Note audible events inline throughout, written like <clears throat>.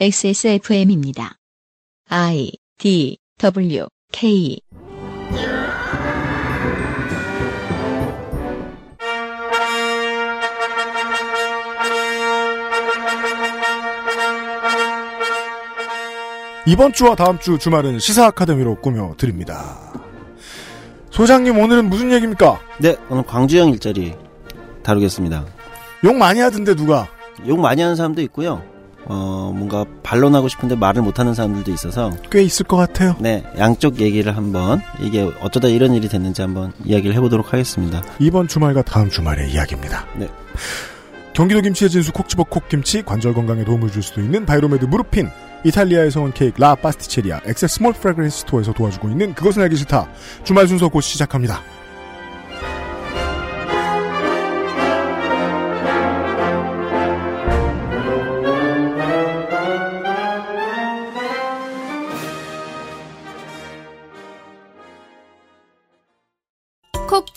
XSFM입니다. I D W K 이번 주와 다음 주 주말은 시사 아카데미로 꾸며 드립니다. 소장님 오늘은 무슨 얘기입니까? 네, 오늘 광주형 일자리 다루겠습니다. 욕 많이 하던데 누가? 욕 많이 하는 사람도 있고요. 어, 뭔가 반론하고 싶은데 말을 못하는 사람들도 있어서 꽤 있을 것 같아요. 네, 양쪽 얘기를 한번 이게 어쩌다 이런 일이 됐는지 한번 이야기를 해보도록 하겠습니다. 이번 주말과 다음 주말의 이야기입니다. 네. 경기도 김치의 진수 콕 집어 콕 김치 관절 건강에 도움을 줄 수도 있는 바이로메드 무르핀 이탈리아에서 온 케이크 라 파스티체리아 엑세 스몰 프라그렌스 스토어에서 도와주고 있는 그것은 알기 싫다 주말 순서 곧 시작합니다.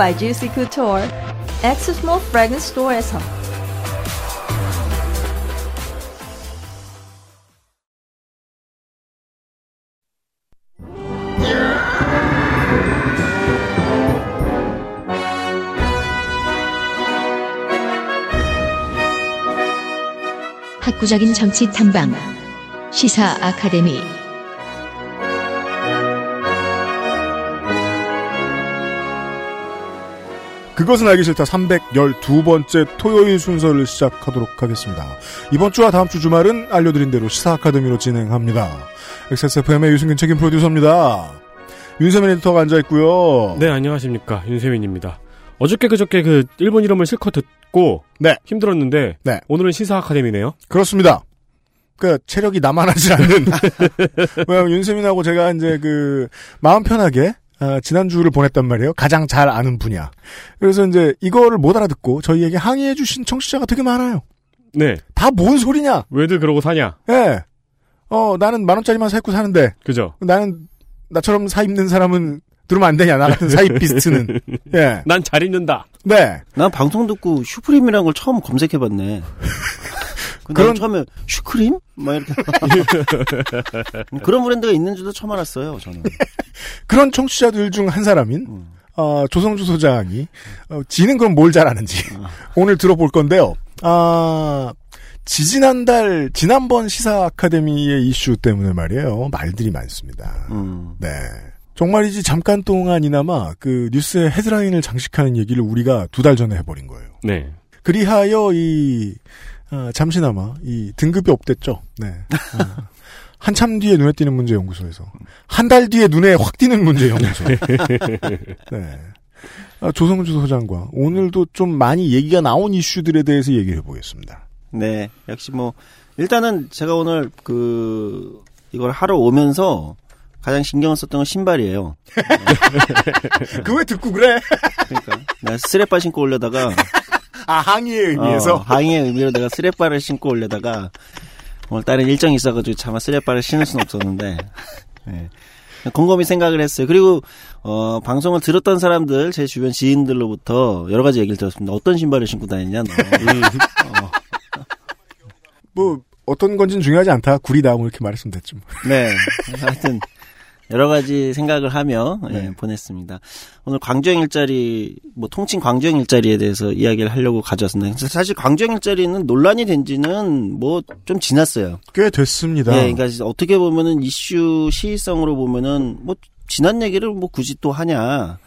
by Juicy Couture. X Small Fragrance Store에서 학구적인 정치 탐방 시사 아카데미 그것은 알기 싫다 312번째 토요일 순서를 시작하도록 하겠습니다. 이번 주와 다음 주 주말은 알려드린 대로 시사 아카데미로 진행합니다. XSFM의 유승균 책임 프로듀서입니다. 윤세민 에디터가 앉아있고요. 네, 안녕하십니까. 윤세민입니다. 어저께 그저께 그 일본 이름을 실컷 듣고 네. 힘들었는데 네. 오늘은 시사 아카데미네요. 그렇습니다. 그 체력이 남아나질 않는. <laughs> 왜냐면 윤세민하고 제가 이제 그 마음 편하게 아, 지난주를 보냈단 말이에요. 가장 잘 아는 분야. 그래서 이제 이거를 못 알아듣고 저희에게 항의해주신 청취자가 되게 많아요. 네. 다 뭔 소리냐? 왜들 그러고 사냐? 예. 어, 나는 만 원짜리만 사입고 사는데, 그죠? 나는, 나처럼 사 입는 사람은 들으면 안 되냐, 나 같은 <laughs> 사입 비스트는. 예. 난잘 읽는다. 네. 난 방송 듣고 슈프림이라는 걸 처음 검색해봤네. <laughs> 그런 처음에 슈프림? 막 이렇게 <laughs> 그런 브랜드가 있는 줄도 처음 알았어요. 저는. <laughs> 그런 청취자들 중 한 사람인, 음. 어, 조성주 소장이, 어, 지는 그럼 뭘 잘하는지, <laughs> 오늘 들어볼 건데요. 아, 지지난달, 지난번 시사 아카데미의 이슈 때문에 말이에요. 말들이 많습니다. 음. 네. 정말이지 잠깐 동안이나마 그 뉴스의 헤드라인을 장식하는 얘기를 우리가 두 달 전에 해버린 거예요. 네. 그리하여 이 아, 잠시나마 이 등급이 업됐죠. 네. 아, <laughs> 한참 뒤에 눈에 띄는 문제 연구소에서 한 달 뒤에 눈에 확 띄는 문제 연구소. 네. 아, 조성주 소장과 오늘도 좀 많이 얘기가 나온 이슈들에 대해서 얘기를 해보겠습니다. 네. 역시 뭐 일단은 제가 오늘 그 이걸 하러 오면서 가장 신경을 썼던 건 신발이에요. <laughs> 그 왜 듣고 그래? 그러니까 내가 스레빠 신고 올려다가 <laughs> 아 항의의 의미에서 어, 항의의 의미로 내가 스레빠를 신고 올려다가 오늘 다른 일정이 있어가지고 차마 스레빠를 신을 수는 없었는데 네. 곰곰이 생각을 했어요. 그리고 어, 방송을 들었던 사람들 제 주변 지인들로부터 여러 가지 얘기를 들었습니다. 어떤 신발을 신고 다니냐 너. 어, 뭐 어떤 건지는 중요하지 않다. 구리다 뭐 이렇게 말했으면 됐지. 뭐. 네. 하여튼 여러 가지 생각을 하며 예, 네. 보냈습니다. 오늘 광주형 일자리 뭐 통칭 광주형 일자리에 대해서 이야기를 하려고 가져왔습니다. 사실 광주형 일자리는 논란이 된지는 뭐 좀 지났어요. 꽤 됐습니다. 예, 그러니까 어떻게 보면은 이슈 시의성으로 보면은 뭐 지난 얘기를 뭐 굳이 또 하냐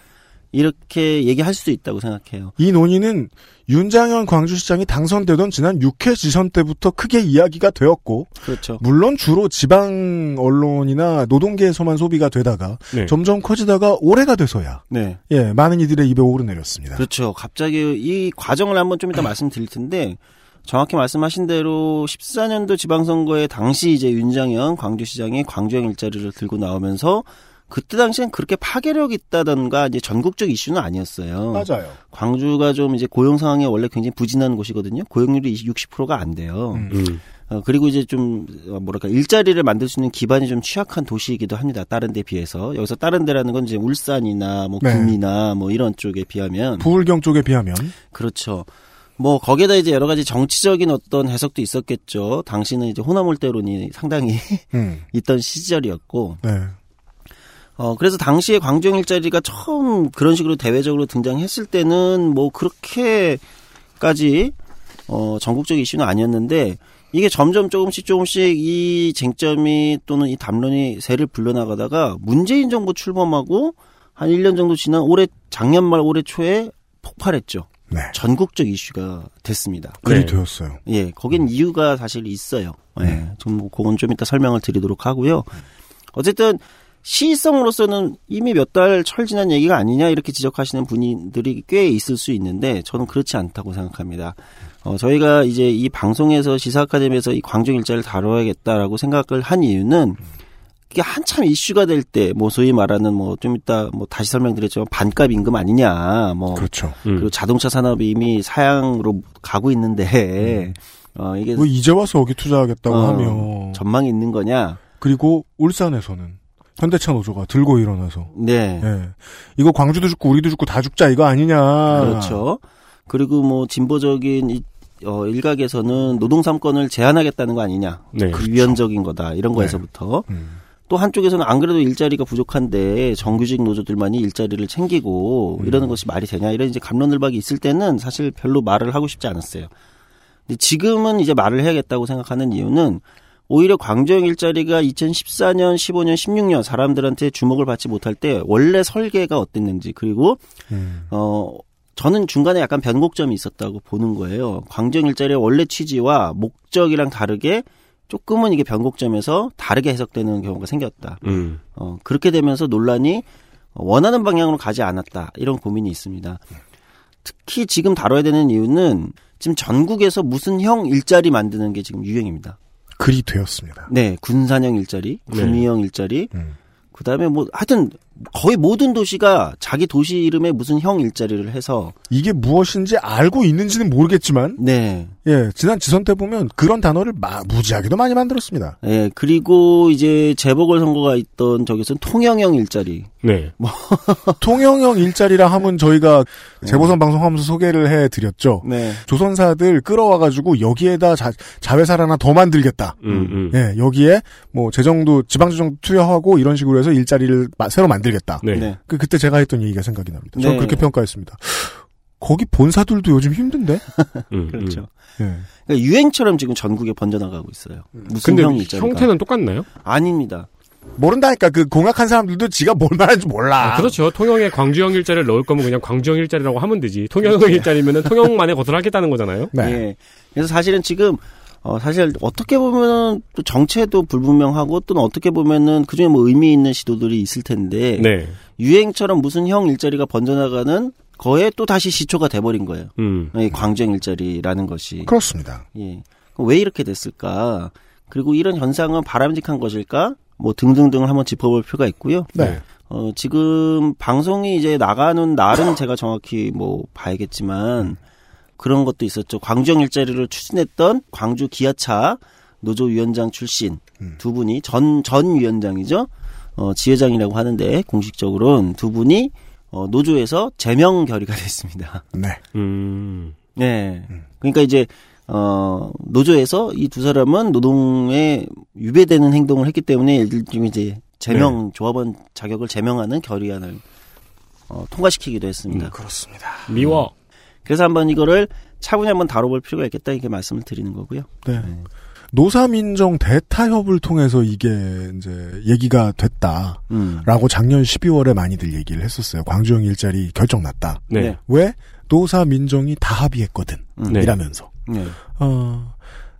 이렇게 얘기할 수도 있다고 생각해요. 이 논의는 윤장현 광주시장이 당선되던 지난 6회 지선 때부터 크게 이야기가 되었고 그렇죠. 물론 주로 지방 언론이나 노동계에서만 소비가 되다가 네. 점점 커지다가 올해가 돼서야 네. 예 많은 이들의 입에 오르내렸습니다. 그렇죠. 갑자기 이 과정을 한번 좀 이따 말씀드릴 텐데 정확히 말씀하신 대로 14년도 지방선거에 당시 이제 윤장현 광주시장이 광주형 일자리를 들고 나오면서 그때 당시엔 그렇게 파괴력 있다던가 이제 전국적 이슈는 아니었어요. 맞아요. 광주가 좀 이제 고용 상황이 원래 굉장히 부진한 곳이거든요. 고용률이 60%가 안 돼요. 음. 음. 어, 그리고 이제 좀 어, 뭐랄까 일자리를 만들 수 있는 기반이 좀 취약한 도시이기도 합니다. 다른 데 비해서 여기서 다른 데라는 건 이제 울산이나 뭐 네. 구미나 뭐 이런 쪽에 비하면 부울경 쪽에 비하면 그렇죠. 뭐 거기에다 이제 여러 가지 정치적인 어떤 해석도 있었겠죠. 당시는 이제 호남올대론이 상당히 음. <laughs> 있던 시절이었고 네. 어, 그래서 당시에 광주형 일자리가 처음 그런 식으로 대외적으로 등장했을 때는 뭐 그렇게까지 어, 전국적 이슈는 아니었는데 이게 점점 조금씩 조금씩 이 쟁점이 또는 이 담론이 새를 불려나가다가 문재인 정부 출범하고 한 1년 정도 지난 올해 작년 말 올해 초에 폭발했죠. 네. 전국적 이슈가 됐습니다. 그리 네. 되었어요. 예, 거긴 이유가 사실 있어요. 예, 좀 그건 좀 이따 설명을 드리도록 하고요. 어쨌든 시의성으로서는 이미 몇 달 철 지난 얘기가 아니냐 이렇게 지적하시는 분들이 꽤 있을 수 있는데 저는 그렇지 않다고 생각합니다. 어, 저희가 이제 이 방송에서 시사 아카데미에서 이 광주 일자를 다뤄야겠다라고 생각을 한 이유는 이게 한참 이슈가 될 때 뭐 소위 말하는 뭐 좀 이따 뭐 다시 설명드렸지만 반값 임금 아니냐 뭐 그렇죠. 음. 그리고 자동차 산업이 이미 사양으로 가고 있는데 어 이게 뭐 이제 와서 여기 투자하겠다고 어, 하면 전망이 있는 거냐? 그리고 울산에서는 현대차 노조가 들고 일어나서 네. 예. 이거 광주도 죽고 우리도 죽고 다 죽자 이거 아니냐. 그렇죠. 그리고 뭐 진보적인 이, 어, 일각에서는 노동 삼권을 제한하겠다는 거 아니냐? 네. 그 위헌적인 거다. 이런 거에서부터 음. 또 한쪽에서는 안 그래도 일자리가 부족한데 정규직 노조들만이 일자리를 챙기고 음. 이러는 것이 말이 되냐 이런 이제 감론을박이 있을 때는 사실 별로 말을 하고 싶지 않았어요. 근데 지금은 이제 말을 해야겠다고 생각하는 이유는 오히려 광주형 일자리가 2014년, 15년, 16년 사람들한테 주목을 받지 못할 때 원래 설계가 어땠는지 그리고 음. 어 저는 중간에 약간 변곡점이 있었다고 보는 거예요. 광주형 일자리의 원래 취지와 목적이랑 다르게 조금은 이게 변곡점에서 다르게 해석되는 경우가 생겼다. 음. 어, 그렇게 되면서 논란이 원하는 방향으로 가지 않았다. 이런 고민이 있습니다. 특히 지금 다뤄야 되는 이유는 지금 전국에서 무슨 형 일자리 만드는 게 지금 유행입니다. 글이 되었습니다. 네, 군산형 일자리, 네. 구미형 일자리, 음. 그 다음에 뭐, 하여튼, 거의 모든 도시가 자기 도시 이름에 무슨 형 일자리를 해서, 이게 무엇인지 알고 있는지는 모르겠지만 네. 예 지난 지선 때 보면 그런 단어를 마, 무지하게도 많이 만들었습니다. 예, 그리고 이제 재보궐 선거가 있던 저기서는 통영형 일자리. 네. <laughs> 통영형 일자리라 하면 저희가 재보선 방송하면서 소개를 해 드렸죠. 네. 조선사들 끌어와 가지고 여기에다 자, 자회사를 하나 더 만들겠다. 음, 음. 예, 여기에 뭐 재정도 지방 재정도 투여하고 이런 식으로 해서 일자리를 마- 새로 만 들겠다. 네. 네. 그 그때 제가 했던 얘기가 생각이 납니다. 저는 네. 그렇게 평가했습니다. 거기 본사들도 요즘 힘든데. <laughs> 음, 그렇죠. 음. 예. 그러니까 유행처럼 지금 전국에 번져나가고 있어요. 무슨 근데 형. 형태는 똑같나요? 아닙니다. 모른다니까 그 공약한 사람들도 지가 뭘 말하는지 몰라. 아, 그렇죠. 통영에 광주형 일자리를 넣을 거면 그냥 광주형 일자리라고 하면 되지. 통영 일자리면은 통영만에 거절하겠다는 거잖아요. 네. 예. 그래서 사실은 지금 어 사실 어떻게 보면은 또 정체도 불분명하고 또는 어떻게 보면은 그중에 뭐 의미 있는 시도들이 있을 텐데 네. 유행처럼 무슨 형 일자리가 번져나가는 거에 또 다시 시초가 돼버린 거예요. 음. 이 광주형 일자리라는 것이 그렇습니다. 예. 그럼 왜 이렇게 됐을까? 그리고 이런 현상은 바람직한 것일까? 뭐 등등등을 한번 짚어볼 필요가 있고요. 네. 어, 지금 방송이 이제 나가는 날은 제가 정확히 뭐 봐야겠지만 그런 것도 있었죠. 광주형 일자리를 추진했던 광주 기아차 노조위원장 출신 음. 두 분이 전, 전 위원장이죠. 어, 지회장이라고 하는데 공식적으로는 두 분이 어, 노조에서 제명 결의가 <laughs> 됐습니다. 네. 음. 네. 그러니까 이제 어 노조에서 이 두 사람은 노동에 유배되는 행동을 했기 때문에 일종 이제 제명 조합원 자격을 제명하는 결의안을 어, 통과시키기도 했습니다. 그렇습니다. 미워. 그래서 한번 이거를 차분히 한번 다뤄볼 필요가 있겠다 이렇게 말씀을 드리는 거고요. 네. 노사민정 대타협을 통해서 이게 이제 얘기가 됐다라고 음. 작년 12월에 많이들 얘기를 했었어요. 광주형 일자리 결정 났다. 네. 네. 왜? 노사민정이 다 합의했거든. 음. 네. 이라면서. 네. 어,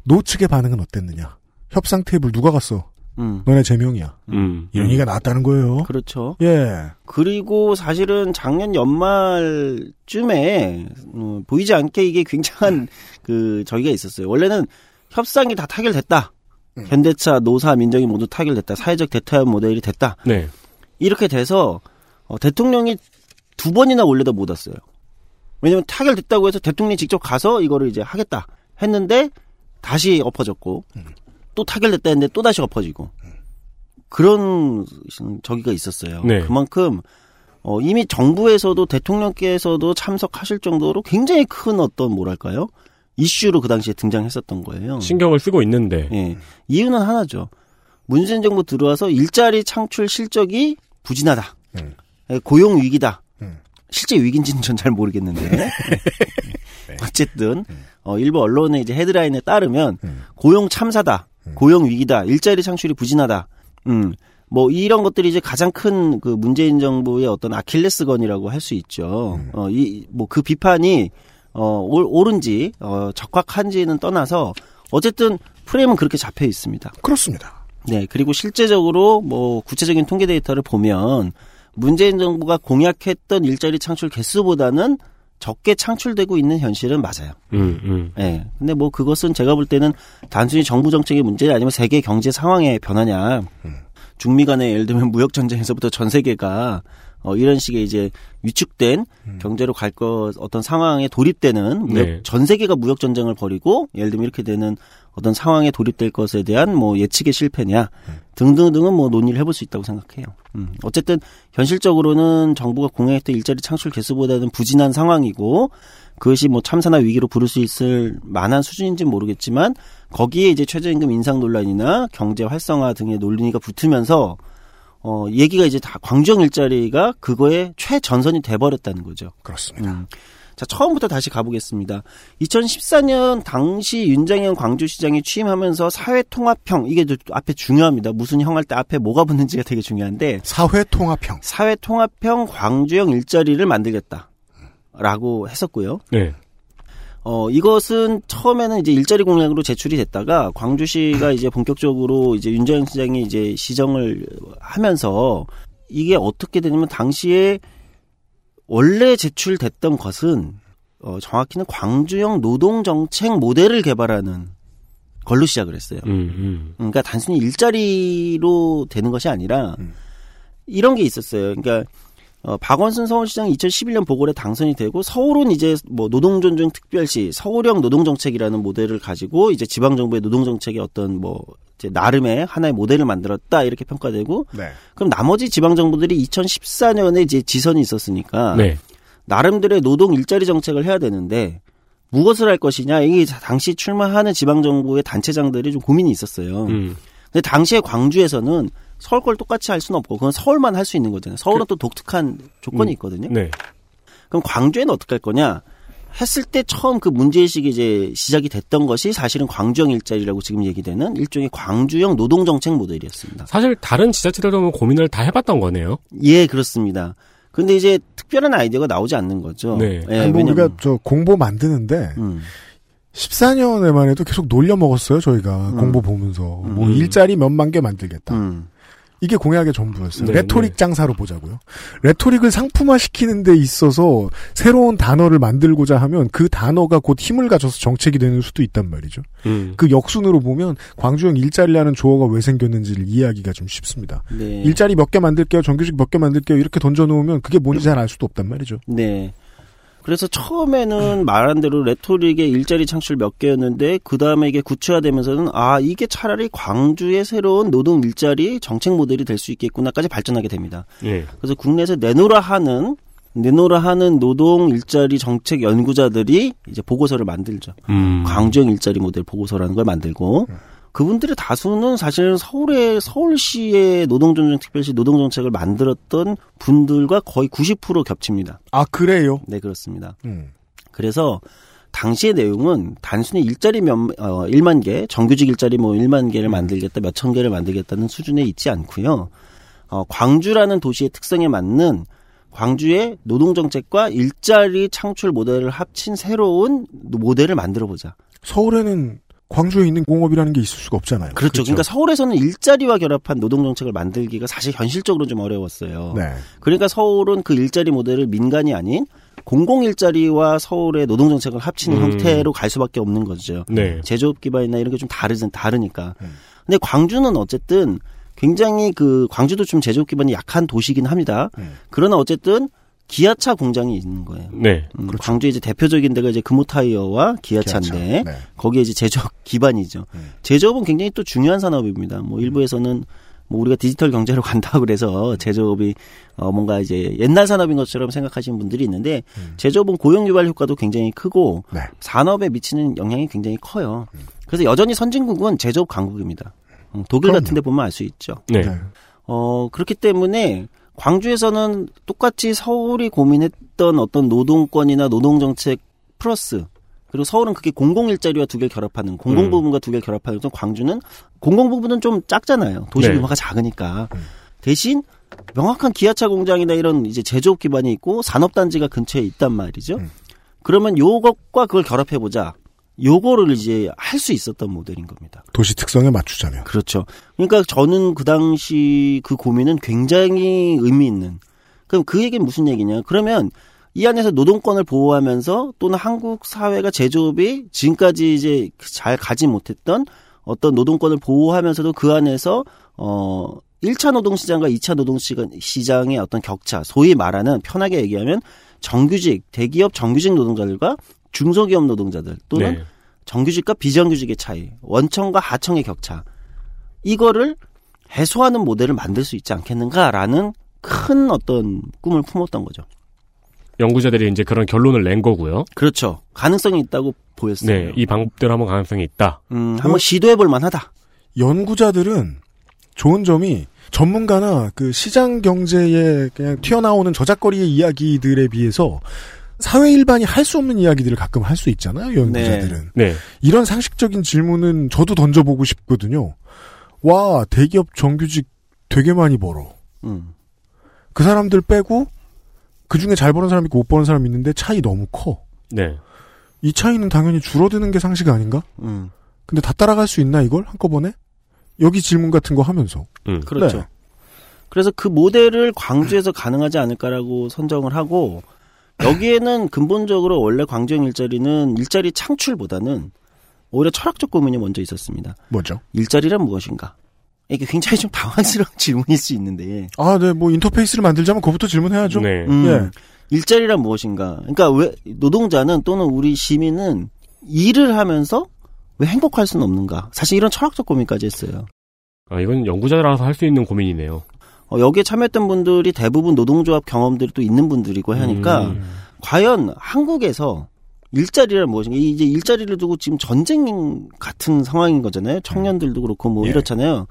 노 측의 반응은 어땠느냐? 협상 테이블 누가 갔어? 음. 너네 제명이야. 음. 이런 얘기가 나왔다는 거예요. 그렇죠. 예. 그리고 사실은 작년 연말쯤에 음, 보이지 않게 이게 굉장한 그 저기가 있었어요. 원래는 협상이 다 타결됐다. 음. 현대차, 노사, 민정이 모두 타결됐다. 사회적 대타협 모델이 됐다. 네. 이렇게 돼서 어, 대통령이 두 번이나 올려다 못 왔어요. 왜냐면 타결됐다고 해서 대통령이 직접 가서 이거를 이제 하겠다 했는데 다시 엎어졌고 또 타결됐다 했는데 또 다시 엎어지고 그런 저기가 있었어요. 네. 그만큼 어, 이미 정부에서도 대통령께서도 참석하실 정도로 굉장히 큰 어떤 뭐랄까요 이슈로 그 당시에 등장했었던 거예요. 신경을 쓰고 있는데. 예. 이유는 하나죠. 문재인 정부 들어와서 일자리 창출 실적이 부진하다. 음. 예, 고용 위기다. 음. 실제 위기인지는 전 잘 모르겠는데. <laughs> 어쨌든 어, 일부 언론의 이제 헤드라인에 따르면 음. 고용 참사다. 고용 위기다. 일자리 창출이 부진하다. 음. 뭐 이런 것들이 이제 가장 큰 그 문재인 정부의 어떤 아킬레스건이라고 할 수 있죠. 음. 어, 이 뭐 그 비판이 어, 올- 옳은지 어, 적확한지는 떠나서 어쨌든 프레임은 그렇게 잡혀 있습니다. 그렇습니다. 네, 그리고 실제적으로 뭐 구체적인 통계 데이터를 보면 문재인 정부가 공약했던 일자리 창출 개수보다는 적게 창출되고 있는 현실은 맞아요. 음, 음. 예. 근데 뭐 그것은 제가 볼 때는 단순히 정부 정책의 문제 아니면 세계 경제 상황의 변화냐. 중미 간의 예를 들면 무역 전쟁에서부터 전 세계가 어 이런 식의 이제 위축된 경제로 갈 것 어떤 상황에 돌입되는 무역, 네. 전 세계가 무역 전쟁을 벌이고 예를 들면 이렇게 되는 어떤 상황에 돌입될 것에 대한 뭐 예측의 실패냐 등등등은 뭐 논의를 해볼 수 있다고 생각해요. 음. 어쨌든 현실적으로는 정부가 공약했 던 일자리 창출 개수보다는 부진한 상황이고 그것이 뭐 참사나 위기로 부를 수 있을 만한 수준인지는 모르겠지만 거기에 이제 최저임금 인상 논란이나 경제 활성화 등의 논리가 붙으면서 어 얘기가 이제 다 광주형 일자리가 그거의 최전선이 돼버렸다는 거죠. 그렇습니다. 음. 자, 처음부터 다시 가보겠습니다. 2014년 당시 윤장현 광주시장이 취임하면서 사회통합형, 이게 또 앞에 중요합니다. 무슨 형 할 때 앞에 뭐가 붙는지가 되게 중요한데, 사회통합형. 사회통합형 광주형 일자리를 만들겠다. 라고 했었고요. 네. 어, 이것은 처음에는 이제 일자리 공약으로 제출이 됐다가 광주시가 이제 본격적으로 이제 윤재영 시장이 이제 시정을 하면서 이게 어떻게 되냐면 당시에 원래 제출됐던 것은 어, 정확히는 광주형 노동정책 모델을 개발하는 걸로 시작을 했어요. 음, 음. 그러니까 단순히 일자리로 되는 것이 아니라 음. 이런 게 있었어요. 그러니까 어, 박원순 서울시장이 2011년 보궐에 당선이 되고 서울은 이제 뭐 노동존중 특별시 서울형 노동정책이라는 모델을 가지고 이제 지방정부의 노동정책의 어떤 뭐 이제 나름의 하나의 모델을 만들었다 이렇게 평가되고 네. 그럼 나머지 지방 정부들이 2014년에 이제 지선이 있었으니까 네. 나름대로의 노동 일자리 정책을 해야 되는데 무엇을 할 것이냐 이게 당시 출마하는 지방 정부의 단체장들이 좀 고민이 있었어요. 음. 근데 당시에 광주에서는 서울 걸 똑같이 할 수는 없고 그건 서울만 할 수 있는 거잖아요. 서울은 또 독특한 조건이 음. 있거든요. 네. 그럼 광주에는 어떻게 할 거냐? 했을 때 처음 그 문제의식이 이제 시작이 됐던 것이 사실은 광주형 일자리라고 지금 얘기되는 일종의 광주형 노동정책 모델이었습니다. 사실 다른 지자체들도 뭐 고민을 다 해봤던 거네요. 예, 그렇습니다. 근데 이제 특별한 아이디어가 나오지 않는 거죠. 네. 예, 아니, 뭐 왜냐면- 우리가 저 공보 만드는데 음, 14년에만 해도 계속 놀려 먹었어요 저희가 음. 공보 보면서 뭐 음. 일자리 몇만 개 만들겠다. 음. 이게 공약의 전부였어요. 네, 레토릭 네. 장사로 보자고요. 레토릭을 상품화 시키는 데 있어서 새로운 단어를 만들고자 하면 그 단어가 곧 힘을 가져서 정책이 되는 수도 있단 말이죠. 음. 그 역순으로 보면 광주형 일자리라는 조어가 왜 생겼는지를 이해하기가 좀 쉽습니다. 네. 일자리 몇 개 만들게요. 정규직 몇 개 만들게요. 이렇게 던져놓으면 그게 뭔지 <clears throat> 잘 알 수도 없단 말이죠. 네. 그래서 처음에는 말한 대로 레토릭의 일자리 창출 몇 개였는데 그 다음에 이게 구체화되면서는 아 이게 차라리 광주의 새로운 노동 일자리 정책 모델이 될 수 있겠구나까지 발전하게 됩니다. 예. 그래서 국내에서 내노라 하는 내노라 하는 노동 일자리 정책 연구자들이 이제 보고서를 만들죠. 음. 광주형 일자리 모델 보고서라는 걸 만들고 그분들의 다수는 사실은 서울의 서울시의 노동존중 특별시 노동정책을 만들었던 분들과 거의 90% 겹칩니다. 아 그래요? 네 그렇습니다. 음. 그래서 당시의 내용은 단순히 일자리 몇, 어, 1만 개, 정규직 일자리 뭐 1만 개를 만들겠다, 몇 천 개를 만들겠다는 수준에 있지 않고요. 어, 광주라는 도시의 특성에 맞는 광주의 노동정책과 일자리 창출 모델을 합친 새로운 모델을 만들어 보자. 서울에는 광주에 있는 공업이라는 게 있을 수가 없잖아요. 그렇죠. 그러니까 서울에서는 일자리와 결합한 노동 정책을 만들기가 사실 현실적으로 좀 어려웠어요. 네. 그러니까 서울은 그 일자리 모델을 민간이 아닌 공공 일자리와 서울의 노동 정책을 합치는 음. 형태로 갈 수밖에 없는 거죠. 네. 제조업 기반이나 이런 게 좀 다르진 다르니까. 음. 근데 광주는 어쨌든 굉장히 그 광주도 좀 제조업 기반이 약한 도시긴 합니다. 음. 그러나 어쨌든 기아차 공장이 있는 거예요. 네. 음, 광주에 이제 대표적인 데가 이제 금호타이어와 기아차인데 기아차. 네. 거기에 이제 제조업 <laughs> 기반이죠. 음. 제조업은 굉장히 또 중요한 산업입니다. 뭐 일부에서는 뭐 우리가 디지털 경제로 <laughs> 간다 그래서 제조업이 어 뭔가 이제 옛날 산업인 것처럼 생각하시는 분들이 있는데 음. 제조업은 고용 유발 효과도 굉장히 크고 네. 산업에 미치는 영향이 굉장히 커요. 그래서 여전히 선진국은 제조업 강국입니다. 음, 독일 그럼요. 같은 데 보면 알 수 있죠. 네. 네. 어, 그렇기 때문에 광주에서는 똑같이 서울이 고민했던 어떤 노동권이나 노동정책 플러스 그리고 서울은 그게 공공 일자리와 두 개를 결합하는 공공 음. 부분과 두 개를 결합하는 좀 광주는 공공 부분은 좀 작잖아요. 도시 네. 규모가 작으니까. 대신 명확한 기아차 공장이나 이런 이제 제조업 기반이 있고 산업 단지가 근처에 있단 말이죠. 음. 그러면 요것과 그걸 결합해 보자. 요거를 이제 할 수 있었던 모델인 겁니다. 도시 특성에 맞추자면. 그렇죠. 그러니까 저는 그 당시 그 고민은 굉장히 의미 있는. 그럼 그 얘기는 무슨 얘기냐? 그러면 이 안에서 노동권을 보호하면서 또는 한국 사회가 제조업이 지금까지 이제 잘 가지 못했던 어떤 노동권을 보호하면서도 그 안에서 어 1차 노동 시장과 2차 노동 시장의 어떤 격차, 소위 말하는 편하게 얘기하면 정규직, 대기업 정규직 노동자들과 중소기업 노동자들 또는 네. 정규직과 비정규직의 차이, 원청과 하청의 격차, 이거를 해소하는 모델을 만들 수 있지 않겠는가라는 큰 어떤 꿈을 품었던 거죠. 연구자들이 이제 그런 결론을 낸 거고요. 그렇죠. 가능성이 있다고 보였어요. 네. 이 방법대로 한번 가능성이 있다. 음, 한번 시도해 볼 만하다. 연구자들은 좋은 점이 전문가나 그 시장 경제에 그냥 튀어나오는 저작거리의 이야기들에 비해서 사회 일반이 할 수 없는 이야기들을 가끔 할 수 있잖아요, 연구자들은. 네. 이런 상식적인 질문은 저도 던져보고 싶거든요. 와, 대기업 정규직 되게 많이 벌어. 음, 그 사람들 빼고 그 중에 잘 버는 사람 있고 못 버는 사람 있는데 차이 너무 커. 네. 이 차이는 당연히 줄어드는 게 상식 아닌가? 음, 근데 다 따라갈 수 있나 이걸 한꺼번에? 여기 질문 같은 거 하면서. 음. 그렇죠. 네. 그래서 그 모델을 광주에서 가능하지 않을까라고 선정을 하고 여기에는 근본적으로 원래 광주형 일자리는 일자리 창출보다는 오히려 철학적 고민이 먼저 있었습니다. 뭐죠? 일자리란 무엇인가? 이게 굉장히 좀 당황스러운 <laughs> 질문일 수 있는데 아, 네, 뭐 인터페이스를 만들자면 그거부터 질문해야죠. 네. 음, 예. 일자리란 무엇인가? 그러니까 왜 노동자는 또는 우리 시민은 일을 하면서 왜 행복할 수는 없는가? 사실 이런 철학적 고민까지 했어요. 아, 이건 연구자라서 할 수 있는 고민이네요. 어, 여기에 참여했던 분들이 대부분 노동조합 경험들이 또 있는 분들이고 하니까 음. 과연 한국에서 일자리란 무엇인가? 이- 이제 일자리를 두고 지금 전쟁 같은 상황인 거잖아요. 청년들도 그렇고 뭐 예. 이렇잖아요.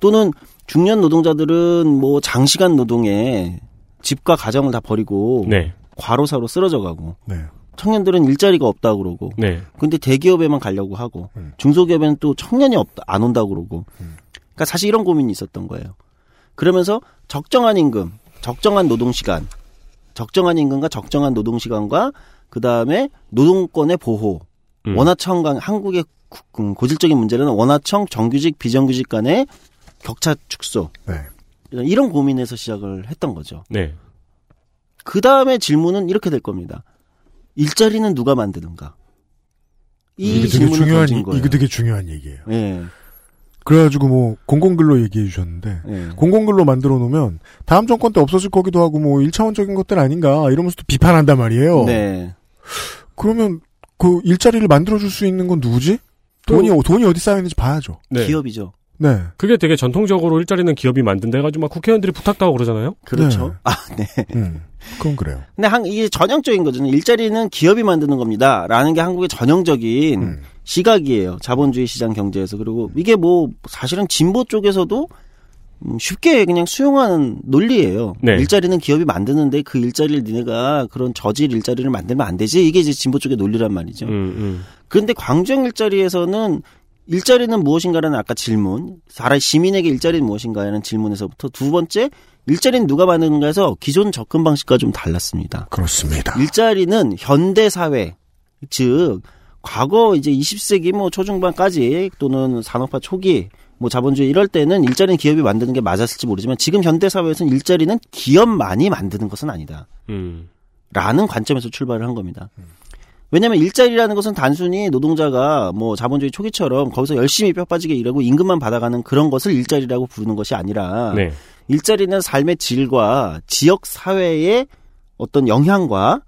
또는 중년 노동자들은 뭐 장시간 노동에 집과 가정을 다 버리고 네. 과로사로 쓰러져 가고 네. 청년들은 일자리가 없다 그러고 네. 근데 대기업에만 가려고 하고 음. 중소기업에는 또 청년이 없다 안 온다 그러고 음. 그러니까 사실 이런 고민이 있었던 거예요. 그러면서 적정한 임금, 적정한 노동 시간, 적정한 임금과 적정한 노동 시간과 그 다음에 노동권의 보호, 음. 원화청 간 한국의 구- 음, 고질적인 문제는 원화청 정규직 비정규직 간의 격차 축소 네. 이런- 고민에서 시작을 했던 거죠. 네. 그 다음에 질문은 이렇게 될 겁니다. 일자리는 누가 만드는가? 이 이게 되게 중요한, 거예요. 이거 되게 중요한 얘기예요. 예, 그래가지고 뭐, 공공근로 얘기해 주셨는데, 예. 공공근로 만들어 놓으면, 다음 정권 때 없어질 거기도 하고, 뭐, 1차원적인 것들 아닌가, 이러면서 또 비판한단 말이에요. 네. 그러면, 그 일자리를 만들어 줄 수 있는 건 누구지? 돈이, 돈이 어디 쌓여 있는지 봐야죠. 네. 기업이죠. 네. 그게 되게 전통적으로 일자리는 기업이 만든다 해가지고 막 국회의원들이 부탁도 하고 그러잖아요. 그렇죠. 네. 아, 네. 음, 그건 그래요. 근데 한, 이게 전형적인 거죠. 일자리는 기업이 만드는 겁니다. 라는 게 한국의 전형적인 음. 시각이에요. 자본주의 시장 경제에서. 그리고 이게 뭐 사실은 진보 쪽에서도 음, 쉽게 그냥 수용하는 논리예요. 네. 일자리는 기업이 만드는데 그 일자리를 니네가 그런 저질 일자리를 만들면 안 되지. 이게 이제 진보 쪽의 논리란 말이죠. 음, 음. 그런데 광주형 일자리에서는 일자리는 무엇인가라는 아까 질문, 사람 시민에게 일자리는 무엇인가라는 질문에서부터 두 번째 일자리는 누가 만드는가에서 기존 접근 방식과 좀 달랐습니다. 그렇습니다. 일자리는 현대 사회, 즉 과거 이제 20세기 뭐 초중반까지 또는 산업화 초기 뭐 자본주의 이럴 때는 일자리는 기업이 만드는 게 맞았을지 모르지만 지금 현대 사회에서는 일자리는 기업만이 만드는 것은 아니다. 음. 라는 관점에서 출발을 한 겁니다. 왜냐하면 일자리라는 것은 단순히 노동자가 뭐 자본주의 초기처럼 거기서 열심히 뼈 빠지게 일하고 임금만 받아가는 그런 것을 일자리라고 부르는 것이 아니라 네. 일자리는 삶의 질과 지역 사회의 어떤 영향과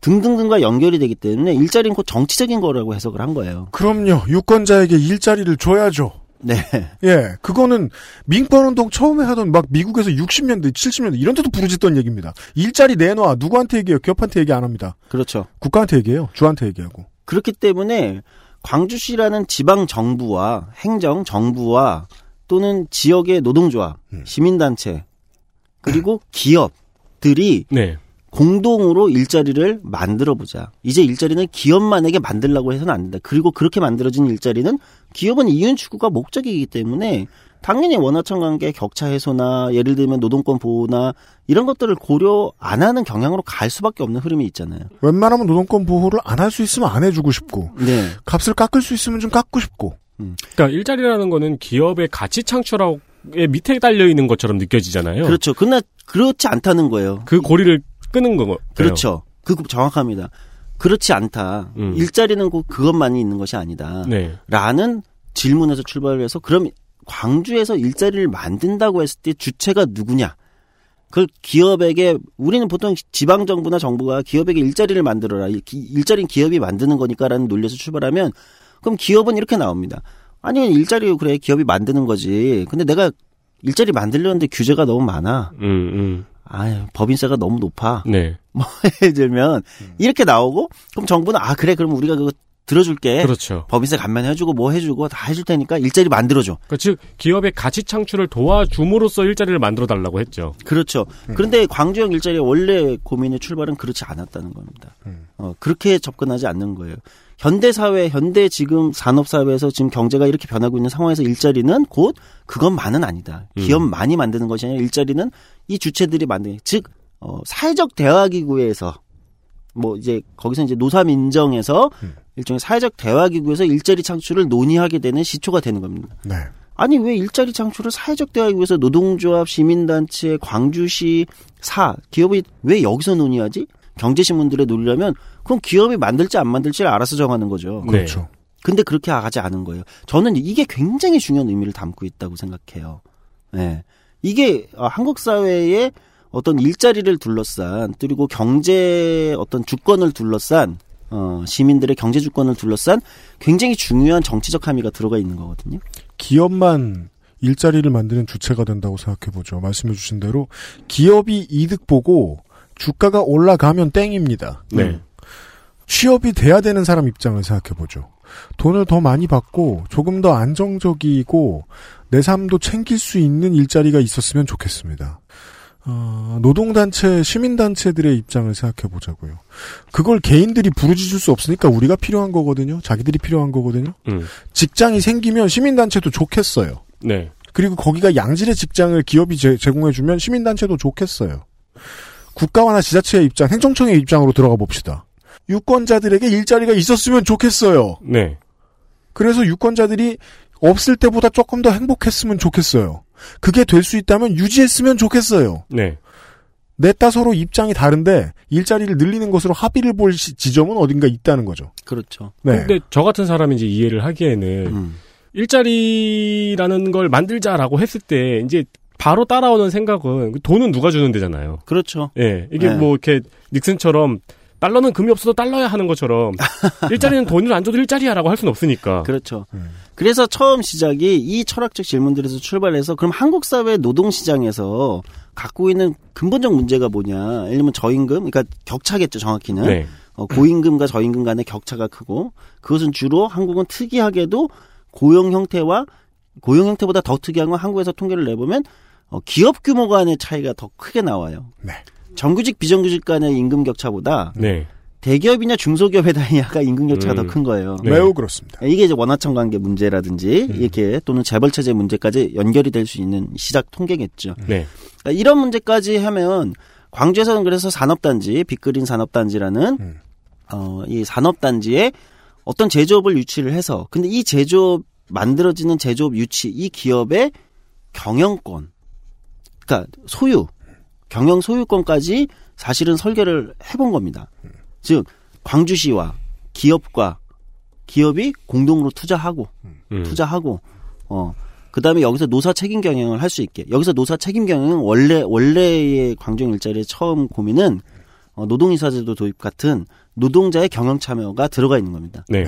등등등과 연결이 되기 때문에 일자리는 곧 정치적인 거라고 해석을 한 거예요. 그럼요. 유권자에게 일자리를 줘야죠. 네. 예, 그거는 민권운동 처음에 하던 막 미국에서 60년대, 70년대 이런 데도 부르짖던 얘기입니다. 일자리 내놔. 누구한테 얘기해요? 기업한테 얘기 안 합니다. 그렇죠. 국가한테 얘기해요. 주한테 얘기하고. 그렇기 때문에 광주시라는 지방 정부와 행정 정부와 또는 지역의 노동조합, 음. 시민단체 그리고 기업들이 네. 공동으로 일자리를 만들어 보자. 이제 일자리는 기업만에게 만들라고 해서는 안 된다. 그리고 그렇게 만들어진 일자리는 기업은 이윤 추구가 목적이기 때문에 당연히 원화청 관계 격차 해소나 예를 들면 노동권 보호나 이런 것들을 고려 안 하는 경향으로 갈 수밖에 없는 흐름이 있잖아요. 웬만하면 노동권 보호를 안 할 수 있으면 안 해주고 싶고, 네. 값을 깎을 수 있으면 좀 깎고 싶고. 그러니까 일자리라는 거는 기업의 가치 창출의 밑에 달려 있는 것처럼 느껴지잖아요. 그렇죠. 그러나 그렇지 않다는 거예요. 그 고리를 끄는 거. 그렇죠. 그 정확합니다. 그렇지 않다. 음. 일자리는 꼭 그것만이 있는 것이 아니다. 네. 라는 질문에서 출발을 해서 그럼 광주에서 일자리를 만든다고 했을 때 주체가 누구냐? 그걸 기업에게 우리는 보통 지방 정부나 정부가 기업에게 일자리를 만들어라. 일자리는 기업이 만드는 거니까라는 논리에서 출발하면 그럼 기업은 이렇게 나옵니다. 아니 일자리 그래 기업이 만드는 거지. 근데 내가 일자리 만들려는데 규제가 너무 많아. 음, 음. 아유 법인세가 너무 높아. 네. 뭐 <laughs> 예를 들면 이렇게 나오고 그럼 정부는 아 그래 그럼 우리가 그거 들어줄게. 그렇죠. 법인세 감면해주고 뭐 해주고 다 해줄 테니까 일자리 만들어줘. 그즉 기업의 가치 창출을 도와줌으로써 일자리를 만들어 달라고 했죠. 그렇죠. 그런데 광주형 일자리의 원래 고민의 출발은 그렇지 않았다는 겁니다. 어, 그렇게 접근하지 않는 거예요. 현대 사회, 현대 지금 산업 사회에서 지금 경제가 이렇게 변하고 있는 상황에서 일자리는 곧 그것만은 아니다. 기업만이 만드는 것이 아니라 일자리는 이 주체들이 만드는 즉 어, 사회적 대화 기구에서 뭐 이제 거기서 이제 노삼 인정에서 일종의 사회적 대화 기구에서 일자리 창출을 논의하게 되는 시초가 되는 겁니다. 네. 아니 왜 일자리 창출을 사회적 대화에 위해서 노동조합, 시민단체, 광주시, 사 기업이 왜 여기서 논의하지? 경제신문들의 논의라면 그럼 기업이 만들지 안 만들지를 알아서 정하는 거죠. 네. 그렇죠. 근데 그렇게 하지 않은 거예요. 저는 이게 굉장히 중요한 의미를 담고 있다고 생각해요. 네. 이게 아, 한국 사회의 어떤 일자리를 둘러싼 그리고 경제 어떤 주권을 둘러싼 어, 시민들의 경제 주권을 둘러싼 굉장히 중요한 정치적 함의가 들어가 있는 거거든요. 기업만 일자리를 만드는 주체가 된다고 생각해 보죠. 말씀해 주신 대로 기업이 이득 보고 주가가 올라가면 땡입니다. 네. 취업이 돼야 되는 사람 입장을 생각해 보죠. 돈을 더 많이 받고 조금 더 안정적이고 내 삶도 챙길 수 있는 일자리가 있었으면 좋겠습니다. 어, 노동단체, 시민단체들의 입장을 생각해 보자고요. 그걸 개인들이 부르짖을 수 없으니까 우리가 필요한 거거든요. 자기들이 필요한 거거든요. 음. 직장이 생기면 시민단체도 좋겠어요. 네. 그리고 거기가 양질의 직장을 기업이 제, 제공해주면 시민단체도 좋겠어요. 국가와나 지자체의 입장, 행정청의 입장으로 들어가 봅시다. 유권자들에게 일자리가 있었으면 좋겠어요. 네. 그래서 유권자들이 없을 때보다 조금 더 행복했으면 좋겠어요. 그게 될 수 있다면 유지했으면 좋겠어요. 네. 넷다 서로 입장이 다른데 일자리를 늘리는 것으로 합의를 볼 시- 지점은 어딘가 있다는 거죠. 그렇죠. 네. 근데 저 같은 사람이 이제 이해를 하기에는 음. 일자리라는 걸 만들자라고 했을 때 이제 바로 따라오는 생각은 그 돈은 누가 주는 데잖아요. 그렇죠. 예. 이게 네. 뭐 이렇게 닉슨처럼 달러는 금이 없어도 달러야 하는 것처럼 <laughs> 일자리는 돈을 안 줘도 일자리야라고 할 수는 없으니까. 그렇죠. 그래서 처음 시작이 이 철학적 질문들에서 출발해서 그럼 한국 사회 노동 시장에서 갖고 있는 근본적 문제가 뭐냐? 예를 들면 저임금, 그러니까 격차겠죠, 정확히는. 네. 어, 고임금과 저임금 간의 격차가 크고 그것은 주로 한국은 특이하게도 고용 형태와 고용 형태보다 더 특이한 건 한국에서 통계를 내보면 어, 기업 규모 간의 차이가 더 크게 나와요. 네. 정규직 비정규직 간의 임금 격차보다 네. 대기업이냐 중소기업의 다이아가 <laughs> 임금 격차가 음. 더큰 거예요. 네. 매우 그렇습니다. 이게 이제 원화청 관계 문제라든지 이렇게 또는 재벌 체제 문제까지 연결이 될 수 있는 시작 통계겠죠. 네. 그러니까 이런 문제까지 하면 광주에서는 그래서 산업단지 빅그린 산업단지라는 음. 어, 이 산업단지에 어떤 제조업을 유치를 해서 근데 이 제조업 만들어지는 제조업 유치 이 기업의 경영권 그러니까 소유 경영 소유권까지 사실은 설계를 해본 겁니다. 즉 광주시와 기업과 기업이 공동으로 투자하고 음. 투자하고 어 그다음에 여기서 노사 책임 경영을 할 수 있게 여기서 노사 책임 경영은 원래 원래의 광종 일자리의 처음 고민은 어, 노동이사제도 도입 같은 노동자의 경영 참여가 들어가 있는 겁니다. 네.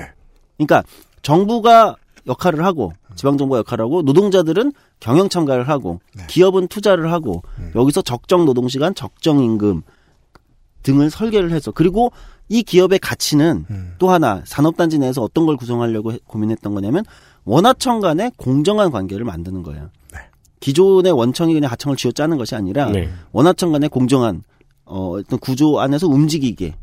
그러니까 정부가 역할을 하고 지방정부가 역할을 하고 노동자들은 경영 참가를 하고 네. 기업은 투자를 하고 음. 여기서 적정 노동시간, 적정 임금 등을 설계를 해서 그리고 이 기업의 가치는 음. 또 하나 산업단지 내에서 어떤 걸 구성하려고 해- 고민했던 거냐면 원하청 간의 공정한 관계를 만드는 거예요. 네. 기존의 원청이 그냥 하청을 쥐어 짜는 것이 아니라 네. 원하청 간의 공정한 어, 어떤 구조 안에서 움직이게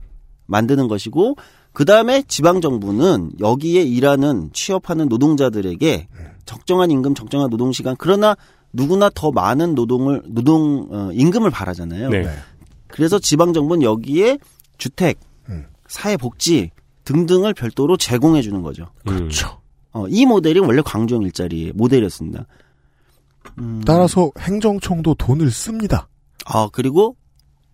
만드는 것이고 그 다음에 지방 정부는 여기에 일하는 취업하는 노동자들에게 적정한 임금, 적정한 노동 시간 그러나 누구나 더 많은 노동을 노동 어, 임금을 바라잖아요. 네. 네. 그래서 지방 정부는 여기에 주택, 음. 사회 복지 등등을 별도로 제공해 주는 거죠. 그렇죠. 어, 이 모델이 원래 광주형 일자리의 모델이었습니다. 음, 따라서 행정청도 돈을 씁니다. 아 그리고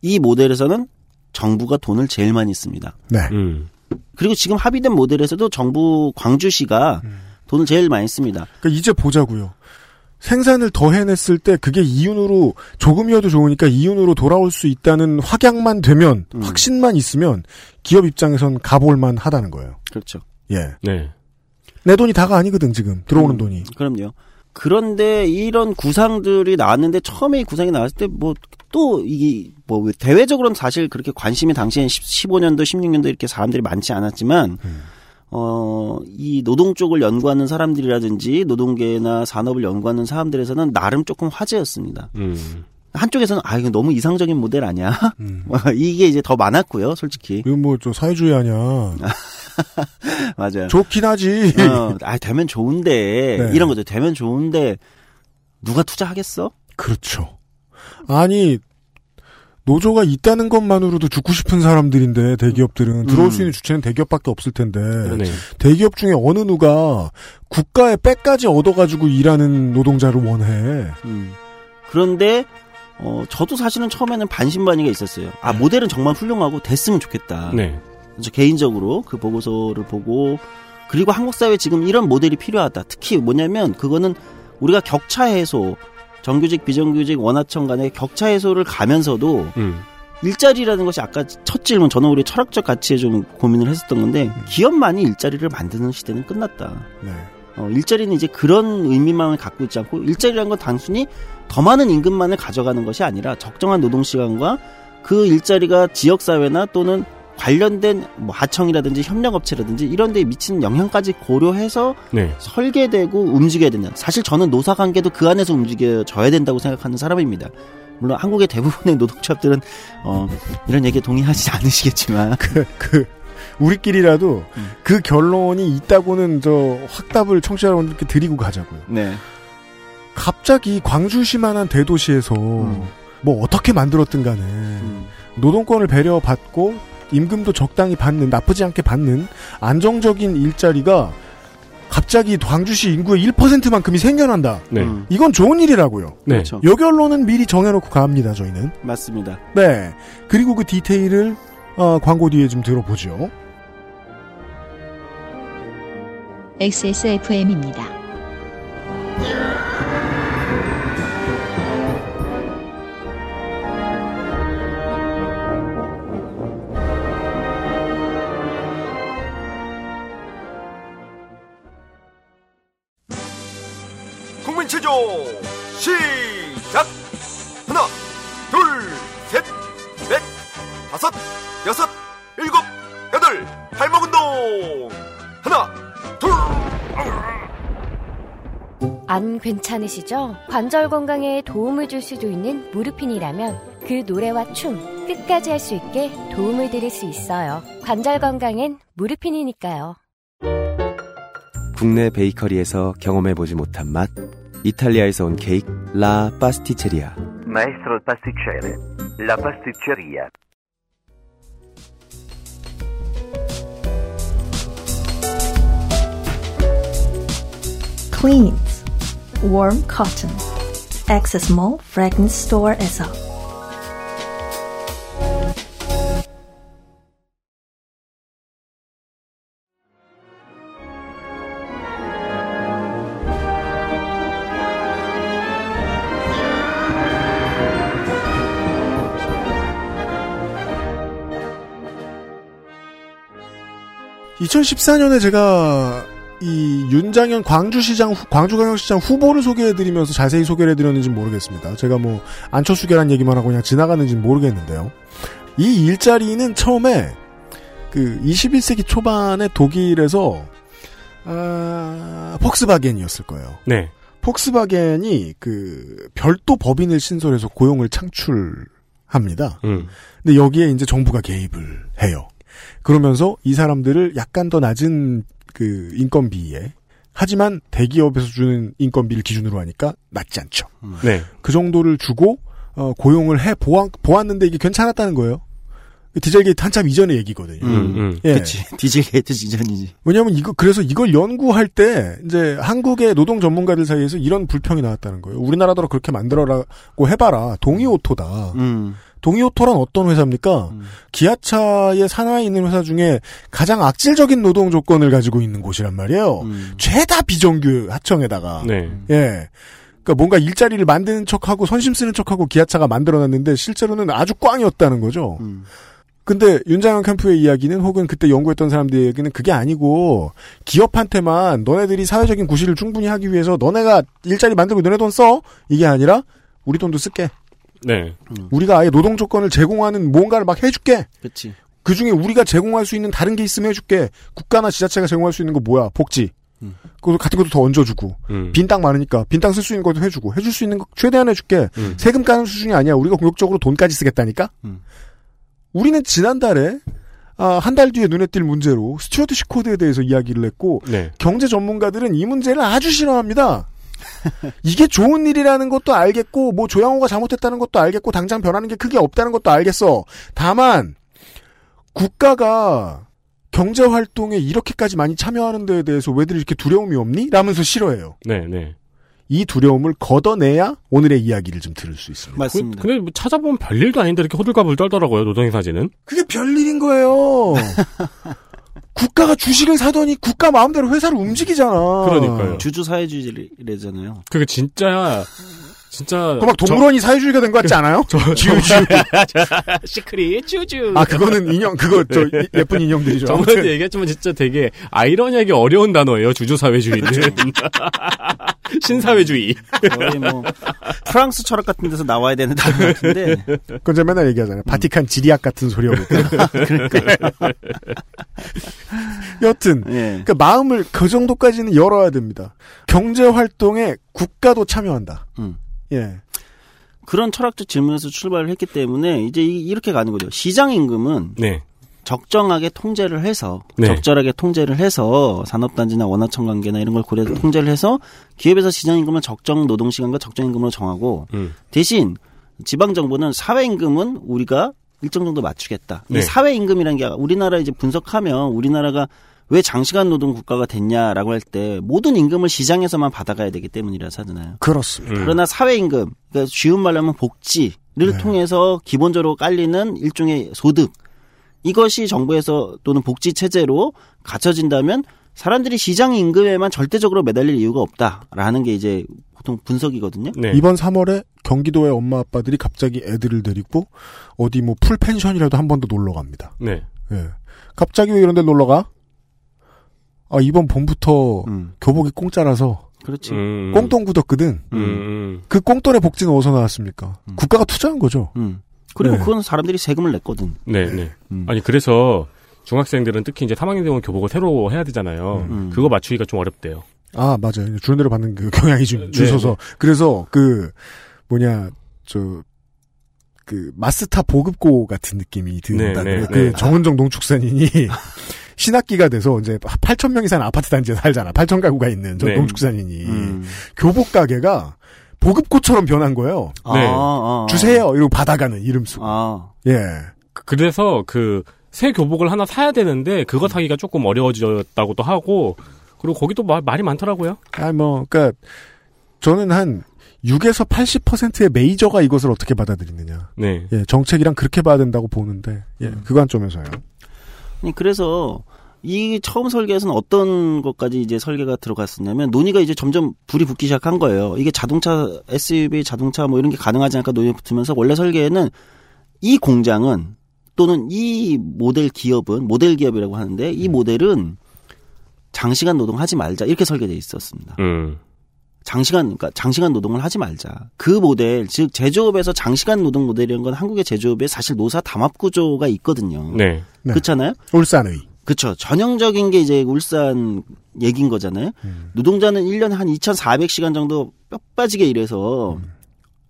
이 모델에서는 정부가 돈을 제일 많이 씁니다. 네. 음. 그리고 지금 합의된 모델에서도 정부 광주시가 음. 돈을 제일 많이 씁니다. 그러니까 이제 보자고요. 생산을 더 해냈을 때 그게 이윤으로 조금이어도 좋으니까 이윤으로 돌아올 수 있다는 확약만 되면 음. 확신만 있으면 기업 입장에선 가볼만 하다는 거예요. 그렇죠. 예. 네. 내 돈이 다가 아니거든 지금 들어오는 음, 돈이. 그럼요. 그런데 이런 구상들이 나왔는데 처음에 이 구상이 나왔을 때 뭐 또 이게 뭐 대외적으로는 사실 그렇게 관심이 당시엔 15년도 16년도 이렇게 사람들이 많지 않았지만 음. 어, 이 노동 쪽을 연구하는 사람들이라든지 노동계나 산업을 연구하는 사람들에서는 나름 조금 화제였습니다. 음. 한쪽에서는 아 이거 너무 이상적인 모델 아니야? 음. <laughs> 이게 이제 더 많았고요, 솔직히. 이건 뭐저 사회주의 아니야. <laughs> <laughs> 맞아요. 좋긴 하지. 어, 아 되면 좋은데 네. 이런 거죠. 되면 좋은데 누가 투자하겠어? 그렇죠. 아니 노조가 있다는 것만으로도 죽고 싶은 사람들인데 대기업들은 들어올 음. 수 있는 주체는 대기업밖에 없을 텐데 네. 대기업 중에 어느 누가 국가의 백까지 얻어가지고 일하는 노동자를 원해. 음. 그런데 어 저도 사실은 처음에는 반신반의가 있었어요. 아 모델은 정말 훌륭하고 됐으면 좋겠다. 네. 저 개인적으로 그 보고서를 보고 그리고 한국 사회 에 지금 이런 모델이 필요하다. 특히 뭐냐면 그거는 우리가 격차 해소 정규직 비정규직 원하청 간의 격차 해소를 가면서도 음. 일자리라는 것이 아까 첫 질문 저는 우리 철학적 가치에 좀 고민을 했었던 건데 기업만이 일자리를 만드는 시대는 끝났다. 네. 어, 일자리는 이제 그런 의미만을 갖고 있지 않고 일자리라는 건 단순히 더 많은 임금만을 가져가는 것이 아니라 적정한 노동 시간과 그 일자리가 지역 사회나 또는 관련된 뭐 하청이라든지 협력업체라든지 이런 데에 미치는 영향까지 고려해서 네. 설계되고 움직여야 된다. 사실 저는 노사 관계도 그 안에서 움직여져야 된다고 생각하는 사람입니다. 물론 한국의 대부분의 노동조합들은 어, <laughs> 이런 얘기에 동의하지 않으시겠지만 그, 그, 우리끼리라도 음. 그 결론이 있다고는 저 확답을 청취자 여러분들께 드리고 가자고요. 네. 갑자기 광주시만한 대도시에서 음. 뭐 어떻게 만들었든 간에 음. 노동권을 배려받고 임금도 적당히 받는 나쁘지 않게 받는 안정적인 일자리가 갑자기 광주시 인구의 1%만큼이 생겨난다. 네. 음. 이건 좋은 일이라고요. 네. 그렇죠. 요 결론은 미리 정해놓고 갑니다. 저희는. 맞습니다. 네. 그리고 그 디테일을 어, 광고 뒤에 좀 들어보죠. XSFM입니다. 국민체조 시작 하나 둘셋넷 다섯 여섯 일곱 여덟 발목 운동 하나 둘안 괜찮으시죠? 관절 건강에 도움을 줄 수도 있는 무르핀이라면 그 노래와 춤 끝까지 할 수 있게 도움을 드릴 수 있어요. 관절 건강엔 무르핀이니까요. 국내 베이커리에서 경험해보지 못한 맛 이탈리아에서 온 케이크 la pasticceria. Maestro pasticcere. La pasticceria. Clean, Warm cotton. Access mall fragrance store as a 2014년에 제가 이 윤장현 광주시장 후- 광주광역시장 후보를 소개해드리면서 자세히 소개를 해드렸는지 모르겠습니다. 제가 뭐 안철수계란 얘기만 하고 그냥 지나가는지 는 모르겠는데요. 이 일자리는 처음에 그 21세기 초반에 독일에서 아, 폭스바겐이었을 거예요. 네. 폭스바겐이 그 별도 법인을 신설해서 고용을 창출합니다. 음. 근데 여기에 이제 정부가 개입을 해요. 그러면서 이 사람들을 약간 더 낮은 그 인건비에 하지만 대기업에서 주는 인건비를 기준으로 하니까 낮지 않죠. 네. 그 정도를 주고 어, 고용을 해 보았, 보았는데 이게 괜찮았다는 거예요. 그 디젤 게이트 한참 이전의 얘기거든요. 음, 음. 예. 그치. <laughs> 디젤 게이트 직전이지. 왜냐하면 이거 그래서 이걸 연구할 때 이제 한국의 노동 전문가들 사이에서 이런 불평이 나왔다는 거예요. 우리나라도 그렇게 만들어라고 해봐라. 동희오토다. 음. 동이오토란 어떤 회사입니까? 기아차의 산하에 있는 회사 중에 가장 악질적인 노동 조건을 가지고 있는 곳이란 말이에요. 음. 죄다 비정규 하청에다가. 네. 예. 그러니까 뭔가 일자리를 만드는 척하고 선심 쓰는 척하고 기아차가 만들어놨는데 실제로는 아주 꽝이었다는 거죠. 음. 근데 윤장현 캠프의 이야기는 혹은 그때 연구했던 사람들의 얘기는 그게 아니고 기업한테만 너네들이 사회적인 구실을 충분히 하기 위해서 너네가 일자리 만들고 너네 돈 써? 이게 아니라 우리 돈도 쓸게. 네. 우리가 아예 노동 조건을 제공하는 뭔가를 막 해줄게. 그치. 그 중에 우리가 제공할 수 있는 다른 게 있으면 해줄게. 국가나 지자체가 제공할 수 있는 거 뭐야? 복지. 음. 그거 같은 것도 더 얹어주고. 음. 빈 땅 많으니까 빈 땅 쓸 수 있는 것도 해주고. 해줄 수 있는 거 최대한 해줄게. 음. 세금 까는 수준이 아니야. 우리가 공격적으로 돈까지 쓰겠다니까? 음. 우리는 지난달에 아, 한 달 뒤에 눈에 띌 문제로 stewardship code에 대해서 이야기를 했고 네. 경제 전문가들은 이 문제를 아주 싫어합니다. <laughs> 이게 좋은 일이라는 것도 알겠고 뭐 조양호가 잘못했다는 것도 알겠고 당장 변하는 게 크게 없다는 것도 알겠어. 다만 국가가 경제 활동에 이렇게까지 많이 참여하는 데에 대해서 왜들 이렇게 두려움이 없니? 라면서 싫어해요. 네, 네. 이 두려움을 걷어내야 오늘의 이야기를 좀 들을 수 있습니다. 맞습니다. 그, 근데 뭐 찾아보면 별일도 아닌데 이렇게 호들갑을 떨더라고요, 노동의 사진은. 그게 별일인 거예요. <laughs> 국가가 주식을 사더니 국가 마음대로 회사를 움직이잖아. 그러니까요. 주주 사회주의래잖아요. 그게 진짜, 진짜. 그 막 동물원이 사회주의가 된 것 같지 않아요? 주주. 시크릿, 쭈쭈. 아 그거는 인형 그거 저 이- 예쁜 인형들이죠. 저번에도 아무튼 얘기했지만 진짜 되게 아이러니하게 어려운 단어예요, 주주사회주의는. <laughs> 신사회주의. 거의 뭐 프랑스 철학 같은 데서 나와야 되는 단어 같은데. 그건 제가 맨날 얘기하잖아요. 바티칸 지리학 같은 소리하고. 그러니까. <laughs> 여튼 예. 그 마음을 그 정도까지는 열어야 됩니다. 경제 활동에 국가도 참여한다. 음. 예. 그런 철학적 질문에서 출발을 했기 때문에 이제 이- 이렇게 가는 거죠. 시장 임금은 네. 적정하게 통제를 해서 네. 적절하게 통제를 해서 산업단지나 원화청 관계나 이런 걸 고려해서 통제를 해서 기업에서 시장 임금은 적정 노동 시간과 적정 임금으로 정하고 음. 대신 지방 정부는 사회 임금은 우리가 일정 정도 맞추겠다. 이 네. 사회 임금이라는 게 우리나라 이제 분석하면 우리나라가 왜 장시간 노동 국가가 됐냐라고 할 때 모든 임금을 시장에서만 받아가야 되기 때문이라서 하잖아요. 그렇습니다. 음. 그러나 사회 임금, 그러니까 쉬운 말로 하면 복지를 네. 통해서 기본적으로 깔리는 일종의 소득 이것이 정부에서 또는 복지 체제로 갖춰진다면 사람들이 시장 임금에만 절대적으로 매달릴 이유가 없다라는 게 이제 보통 분석이거든요. 네. 이번 3월에 경기도의 엄마 아빠들이 갑자기 애들을 데리고 어디 뭐 풀 펜션이라도 한 번 더 놀러 갑니다. 네. 예. 갑자기 왜 이런 데 놀러 가? 아, 이번 봄부터 음, 교복이 공짜라서 그렇지. 음. 꽁돈 굳었거든. 음. 음. 그 꽁돈의 복지는 어디서 나왔습니까? 음. 국가가 투자한 거죠. 음. 그리고 네. 그건 사람들이 세금을 냈거든. 네, 네. 음. 아니, 그래서 중학생들은 특히 이제 3학년 되면 교복을 새로 해야 되잖아요. 음. 그거 맞추기가 좀 어렵대요. 아, 맞아요. 주는 대로 받는 그 경향이 좀 네, 주셔서. 그래서 그, 뭐냐, 저, 그, 마스타 보급고 같은 느낌이 든다. 네, 네, 그 네. 정은정 농축산인이 <laughs> 신학기가 돼서 이제 8,000명이 사는 아파트 단지에 살잖아. 8,000 가구가 있는 저 네. 농축산인이. 음. 교복 가게가 보급고처럼 변한 거예요. 아, 네. 아, 아. 주세요. 이러고 받아가는 이름 쓰고. 아, 예. 그- 그래서 그 새 교복을 하나 사야 되는데 그거 사기가 조금 어려워졌다고도 하고 그리고 거기도 말, 말이 많더라고요. 아, 뭐, 그니까, 저는 한 6에서 80%의 메이저가 이것을 어떻게 받아들이느냐. 네. 예, 정책이랑 그렇게 봐야 된다고 보는데, 예, 그 관점에서요. 아니, 그래서 이 처음 설계에서는 어떤 것까지 이제 설계가 들어갔었냐면 논의가 이제 점점 불이 붙기 시작한 거예요. 이게 자동차 SUV 자동차 뭐 이런 게 가능하지 않을까 논의가 붙으면서 원래 설계에는 이 공장은 또는 이 모델 기업은 모델 기업이라고 하는데 이 모델은 장시간 노동하지 말자 이렇게 설계돼 있었습니다. 음. 장시간 그러니까 장시간 노동을 하지 말자. 그 모델 즉 제조업에서 장시간 노동 모델이라는 건 한국의 제조업에 사실 노사 담합 구조가 있거든요. 네. 네. 그렇잖아요. 울산의. 그렇죠. 전형적인 게 이제 울산 얘기인 거잖아요. 노동자는 1년에 한 2,400시간 정도 뼈 빠지게 일해서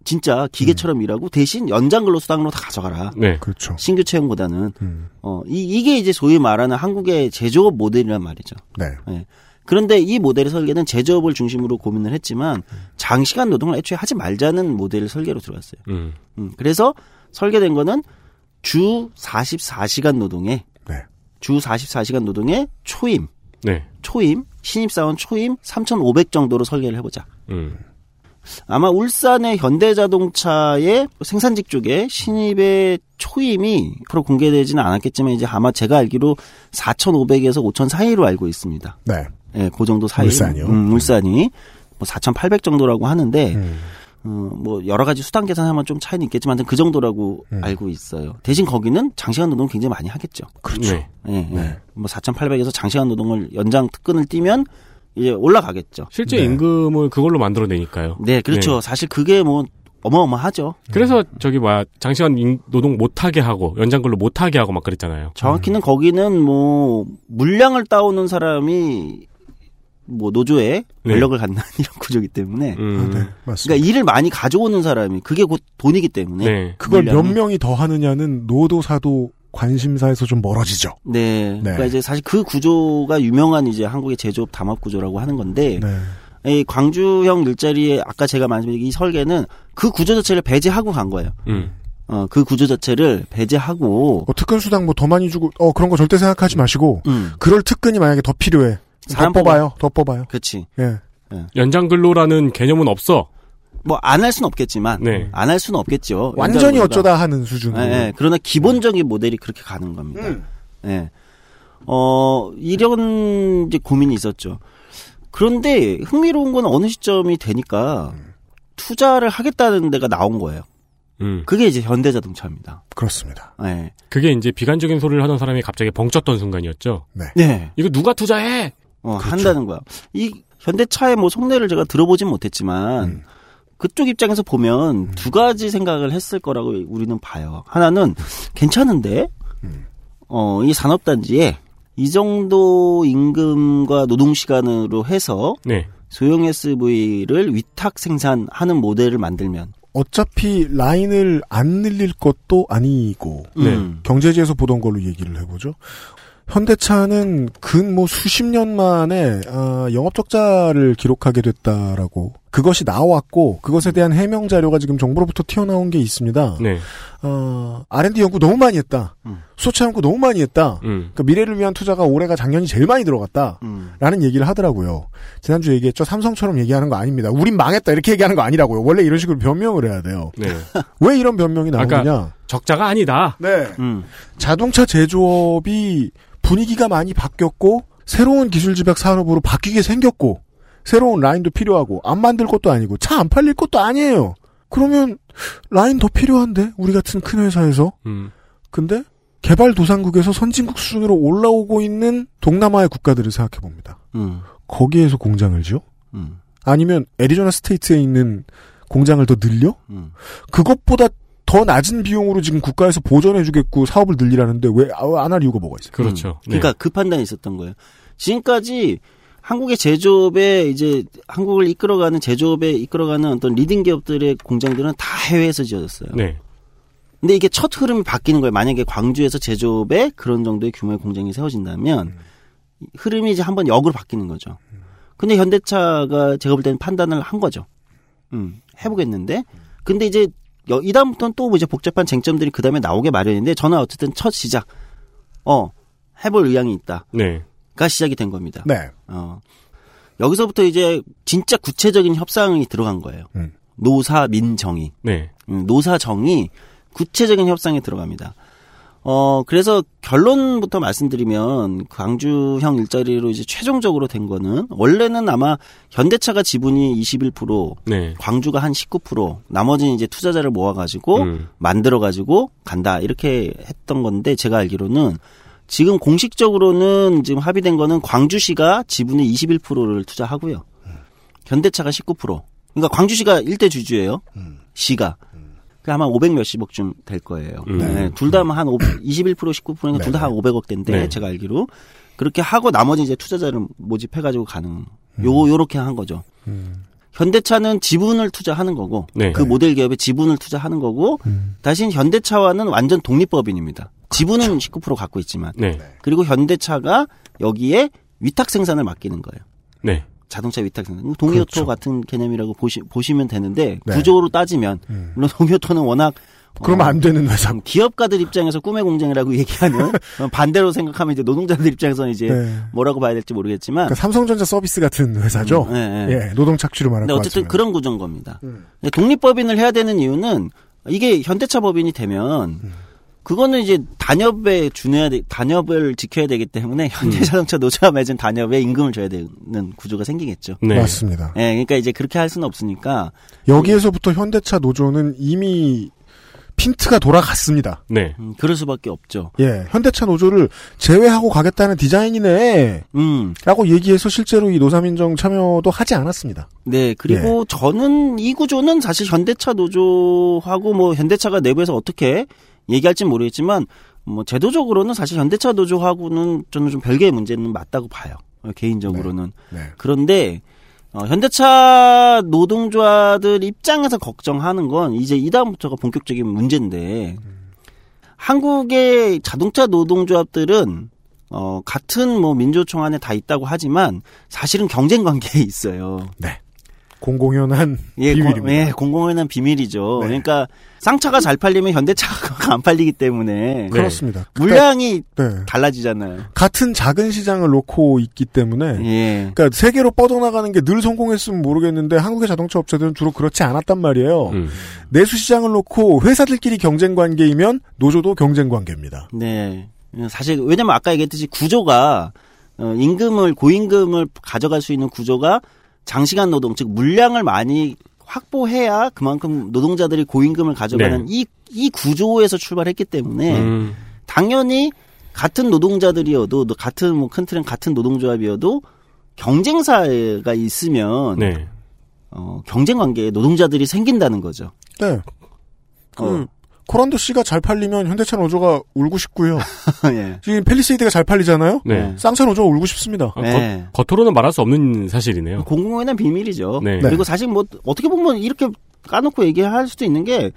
진짜 기계처럼 일하고 대신 연장 근로 수당으로 다 가져가라. 네. 그렇죠. 신규 채용보다는 음. 어 이, 이게 이제 소위 말하는 한국의 제조업 모델이란 말이죠. 네. 예. 그런데 이 모델의 설계는 제조업을 중심으로 고민을 했지만 장시간 노동을 애초에 하지 말자는 모델 설계로 들어갔어요. 음. 음, 그래서 설계된 거는 주 44시간 노동에 네. 주 44시간 노동에 초임, 네. 초임, 신입사원 초임 3,500 정도로 설계를 해보자. 음. 아마 울산의 현대자동차의 생산직 쪽에 신입의 초임이 앞으로 공개되지는 않았겠지만 이제 아마 제가 알기로 4,500에서 5,000 사이로 알고 있습니다. 네. 예, 그 정도 사이. 울산이요? 음, 울산이 뭐 4,800 정도라고 하는데 음. 어, 뭐 여러 가지 수당 계산하면 좀 차이는 있겠지만 그 정도라고 음. 알고 있어요. 대신 거기는 장시간 노동 굉장히 많이 하겠죠. 그렇죠. 네. 예, 예. 네. 뭐 4,800에서 장시간 노동을 연장 특근을 띄면 이제 올라가겠죠. 실제 네. 임금을 그걸로 만들어내니까요. 네, 그렇죠. 사실 그게 뭐 어마어마하죠. 그래서 저기 뭐야 장시간 인- 노동 못하게 하고 연장근로 못하게 하고 막 그랬잖아요. 정확히는 거기는 뭐 물량을 따오는 사람이 뭐 노조에 네. 권력을 갖는 <laughs> 이런 구조기 때문에 음. 아, 네. 맞습니다. 그러니까 일을 많이 가져오는 사람이 그게 곧 돈이기 때문에 네. 그걸 몇. 명이 더 하느냐는 노도사도 관심사에서 좀 멀어지죠. 네. 그러니까 이제 사실 그 구조가 유명한 이제 한국의 제조업 담합 구조라고 하는 건데 네. 이 광주형 일자리에 아까 제가 말씀드린 이 설계는 그 구조 자체를 배제하고 간 거예요. 음. 어, 그 구조 자체를 배제하고 뭐 특근 수당 뭐 더 많이 주고 어 그런 거 절대 생각하지 마시고 음. 그럴 특근이 만약에 더 필요해. 더 사람 뽑아요. 더 뽑아요. 그렇지. 예. 연장 근로라는 개념은 없어. 뭐 안 할 수는 없겠지만 네. 안 할 수는 없겠죠. 완전히 연장근로가. 어쩌다 하는 수준으로. 예, 예. 그러나 기본적인 모델이 그렇게 가는 겁니다. 음. 예. 어, 이런 이제 고민이 있었죠. 그런데 흥미로운 건 어느 시점이 되니까 투자를 하겠다는 데가 나온 거예요. 음. 그게 이제 현대자동차입니다. 그렇습니다. 예. 그게 이제 비관적인 소리를 하던 사람이 갑자기 벙쪘던 순간이었죠. 네. 이거 누가 투자해? 어, 한다는 거야. 이 현대차의 뭐 속내를 제가 들어보진 못했지만 음. 그쪽 입장에서 보면 두 가지 생각을 했을 거라고 우리는 봐요. 하나는 괜찮은데 음. 어, 이 산업단지에 이 정도 임금과 노동 시간으로 해서 네. 소형 SUV를 위탁 생산하는 모델을 만들면 어차피 라인을 안 늘릴 것도 아니고 네. 음. 경제지에서 보던 걸로 얘기를 해보죠. 현대차는 근 뭐 수십 년 만에 아, 영업 적자를 기록하게 됐다라고 그것이 나왔고 그것에 대한 해명 자료가 지금 정부로부터 튀어나온 게 있습니다. 네. 어, R&D 연구 너무 많이 했다. 음. 수소차 연구 너무 많이 했다. 음. 그러니까 미래를 위한 투자가 올해가 작년이 제일 많이 들어갔다. 음. 라는 얘기를 하더라고요. 지난주 얘기했죠. 삼성처럼 얘기하는 거 아닙니다. 우린 망했다. 이렇게 얘기하는 거 아니라고요. 원래 이런 식으로 변명을 해야 돼요. 네. <laughs> 왜 이런 변명이 나오느냐. 아까 적자가 아니다. 네. 음. 자동차 제조업이 분위기가 많이 바뀌었고 새로운 기술 집약 산업으로 바뀌게 생겼고 새로운 라인도 필요하고 안 만들 것도 아니고 차 안 팔릴 것도 아니에요. 그러면 라인 더 필요한데 우리 같은 큰 회사에서 음. 근데 개발 도상국에서 선진국 수준으로 올라오고 있는 동남아의 국가들을 생각해 봅니다. 음. 거기에서 공장을 지어? 음. 아니면 애리조나 state에 있는 공장을 더 늘려? 음. 그것보다 더 낮은 비용으로 지금 국가에서 보전해주겠고 사업을 늘리라는데 왜 안 할 이유가 뭐가 있어요? 그렇죠. 네. 그러니까 그 판단이 있었던 거예요. 지금까지 한국의 제조업에 이제 한국을 이끌어가는 제조업에 이끌어가는 어떤 leading 기업들의 공장들은 다 해외에서 지어졌어요. 네. 근데 이게 첫 흐름이 바뀌는 거예요. 만약에 광주에서 제조업에 그런 정도의 규모의 공장이 세워진다면 흐름이 이제 한번 역으로 바뀌는 거죠. 근데 현대차가 제가 볼 때는 판단을 한 거죠. 음, 해보겠는데. 근데 이제 여- 이다음부터는 또 이제 복잡한 쟁점들이 그 다음에 나오게 마련인데 저는 어쨌든 첫 시작, 어, 해볼 의향이 있다. 네. 시작이 된 겁니다. 네. 어. 여기서부터 이제 진짜 구체적인 협상이 들어간 거예요. 음. 노사 민정이. 네. 음, 노사 정이 구체적인 협상에 들어갑니다. 어, 그래서 결론부터 말씀드리면 광주형 일자리로 이제 최종적으로 된 거는 원래는 아마 현대차가 지분이 21%, 네. 광주가 한 19%, 나머지는 이제 투자자를 모아가지고 음. 만들어가지고 간다 이렇게 했던 건데 제가 알기로는 지금 공식적으로는 지금 합의된 거는 광주시가 지분의 21%를 투자하고요. 현대차가 19%. 그러니까 광주시가 일대 주주예요. 시가. 그 아마 500 몇십억쯤 될 거예요. 음. 네, 둘다 한 21% 19%니까 둘다 한 500억 대인데 네. 제가 알기로 그렇게 하고 나머지 이제 투자자를 모집해 가지고 가는 요 요렇게 한 거죠. 현대차는 지분을 투자하는 거고 네. 그 모델 기업에 지분을 투자하는 거고 대신 현대차와는 완전 독립법인입니다. 지분은 19% 갖고 있지만 네. 그리고 현대차가 여기에 위탁 생산을 맡기는 거예요. 네. 자동차 위탁 생산. 동이오토 그렇죠. 같은 개념이라고 보시, 보시면 되는데 네. 구조로 따지면 음. 물론 동이오토는 워낙 그러면 어, 안 되는 회사. 기업가들 입장에서 꿈의 공장이라고 <laughs> 얘기하는 어, 반대로 생각하면 이제 노동자들 입장에서는 이제 네. 뭐라고 봐야 될지 모르겠지만 그러니까 삼성전자 서비스 같은 회사죠. 음, 네, 네. 예, 노동 착취로 말할 것 어쨌든 같으면. 그런 구조인 겁니다. 음. 근데 독립법인을 해야 되는 이유는 이게 현대차 법인이 되면 음. 그거는 이제 단협에 준해야 돼, 단협을 지켜야 되기 때문에 현대자동차 노조와 맺은 단협에 임금을 줘야 되는 구조가 생기겠죠. 네. 맞습니다. 예, 그러니까 이제 그렇게 할 수는 없으니까 여기에서부터 현대차 노조는 이미 핀트가 돌아갔습니다. 네. 음, 그럴 수밖에 없죠. 예, 현대차 노조를 제외하고 가겠다는 디자인이네. 음, 라고 얘기해서 실제로 이 노사민정 참여도 하지 않았습니다. 네. 그리고 예. 저는 이 구조는 사실 현대차 노조하고 뭐 현대차가 내부에서 어떻게 얘기할지 모르겠지만 뭐 제도적으로는 사실 현대차 노조하고는 저는 좀 별개의 문제는 맞다고 봐요. 어, 개인적으로는. 네. 그런데 어, 현대차 노동조합들 입장에서 걱정하는 건 이제 이 다음부터가 본격적인 문제인데 한국의 자동차 노동조합들은 어, 같은 뭐 민주총 안에 다 있다고 하지만 사실은 경쟁 관계에 있어요. 공공연한 예, 비밀입니다. 공, 예, 공공연한 비밀이죠. 네. 그러니까 쌍차가 잘 팔리면 현대차가 <laughs> 안 팔리기 때문에 그렇습니다. 물량이 그러니까, 네. 달라지잖아요. 같은 작은 시장을 놓고 있기 때문에 예. 그러니까 세계로 뻗어나가는 게 늘 성공했으면 모르겠는데 한국의 자동차 업체들은 주로 그렇지 않았단 말이에요. 음. 내수 시장을 놓고 회사들끼리 경쟁 관계이면 노조도 경쟁 관계입니다. 네. 사실 왜냐면 아까 얘기했듯이 구조가 어, 임금을 고임금을 가져갈 수 있는 구조가 장시간 노동 즉 물량을 많이 확보해야 그만큼 노동자들이 고임금을 가져가는 이, 이 구조에서 출발했기 때문에 음. 당연히 같은 노동자들이어도 또 같은 뭐큰 틀은 같은 노동조합이어도 경쟁사가 있으면 네. 어, 경쟁 관계에 노동자들이 생긴다는 거죠. 네. 그 어. 코란도 씨가 잘 팔리면 현대차 노조가 울고 싶고요. <laughs> 예. 지금 펠리세이드가 잘 팔리잖아요. 네. 쌍차 노조가 울고 싶습니다. 아, 네. 겉, 겉으로는 말할 수 없는 사실이네요. 공공연한 비밀이죠. 네. 그리고 사실 뭐 어떻게 보면 이렇게 까놓고 얘기할 수도 있는 게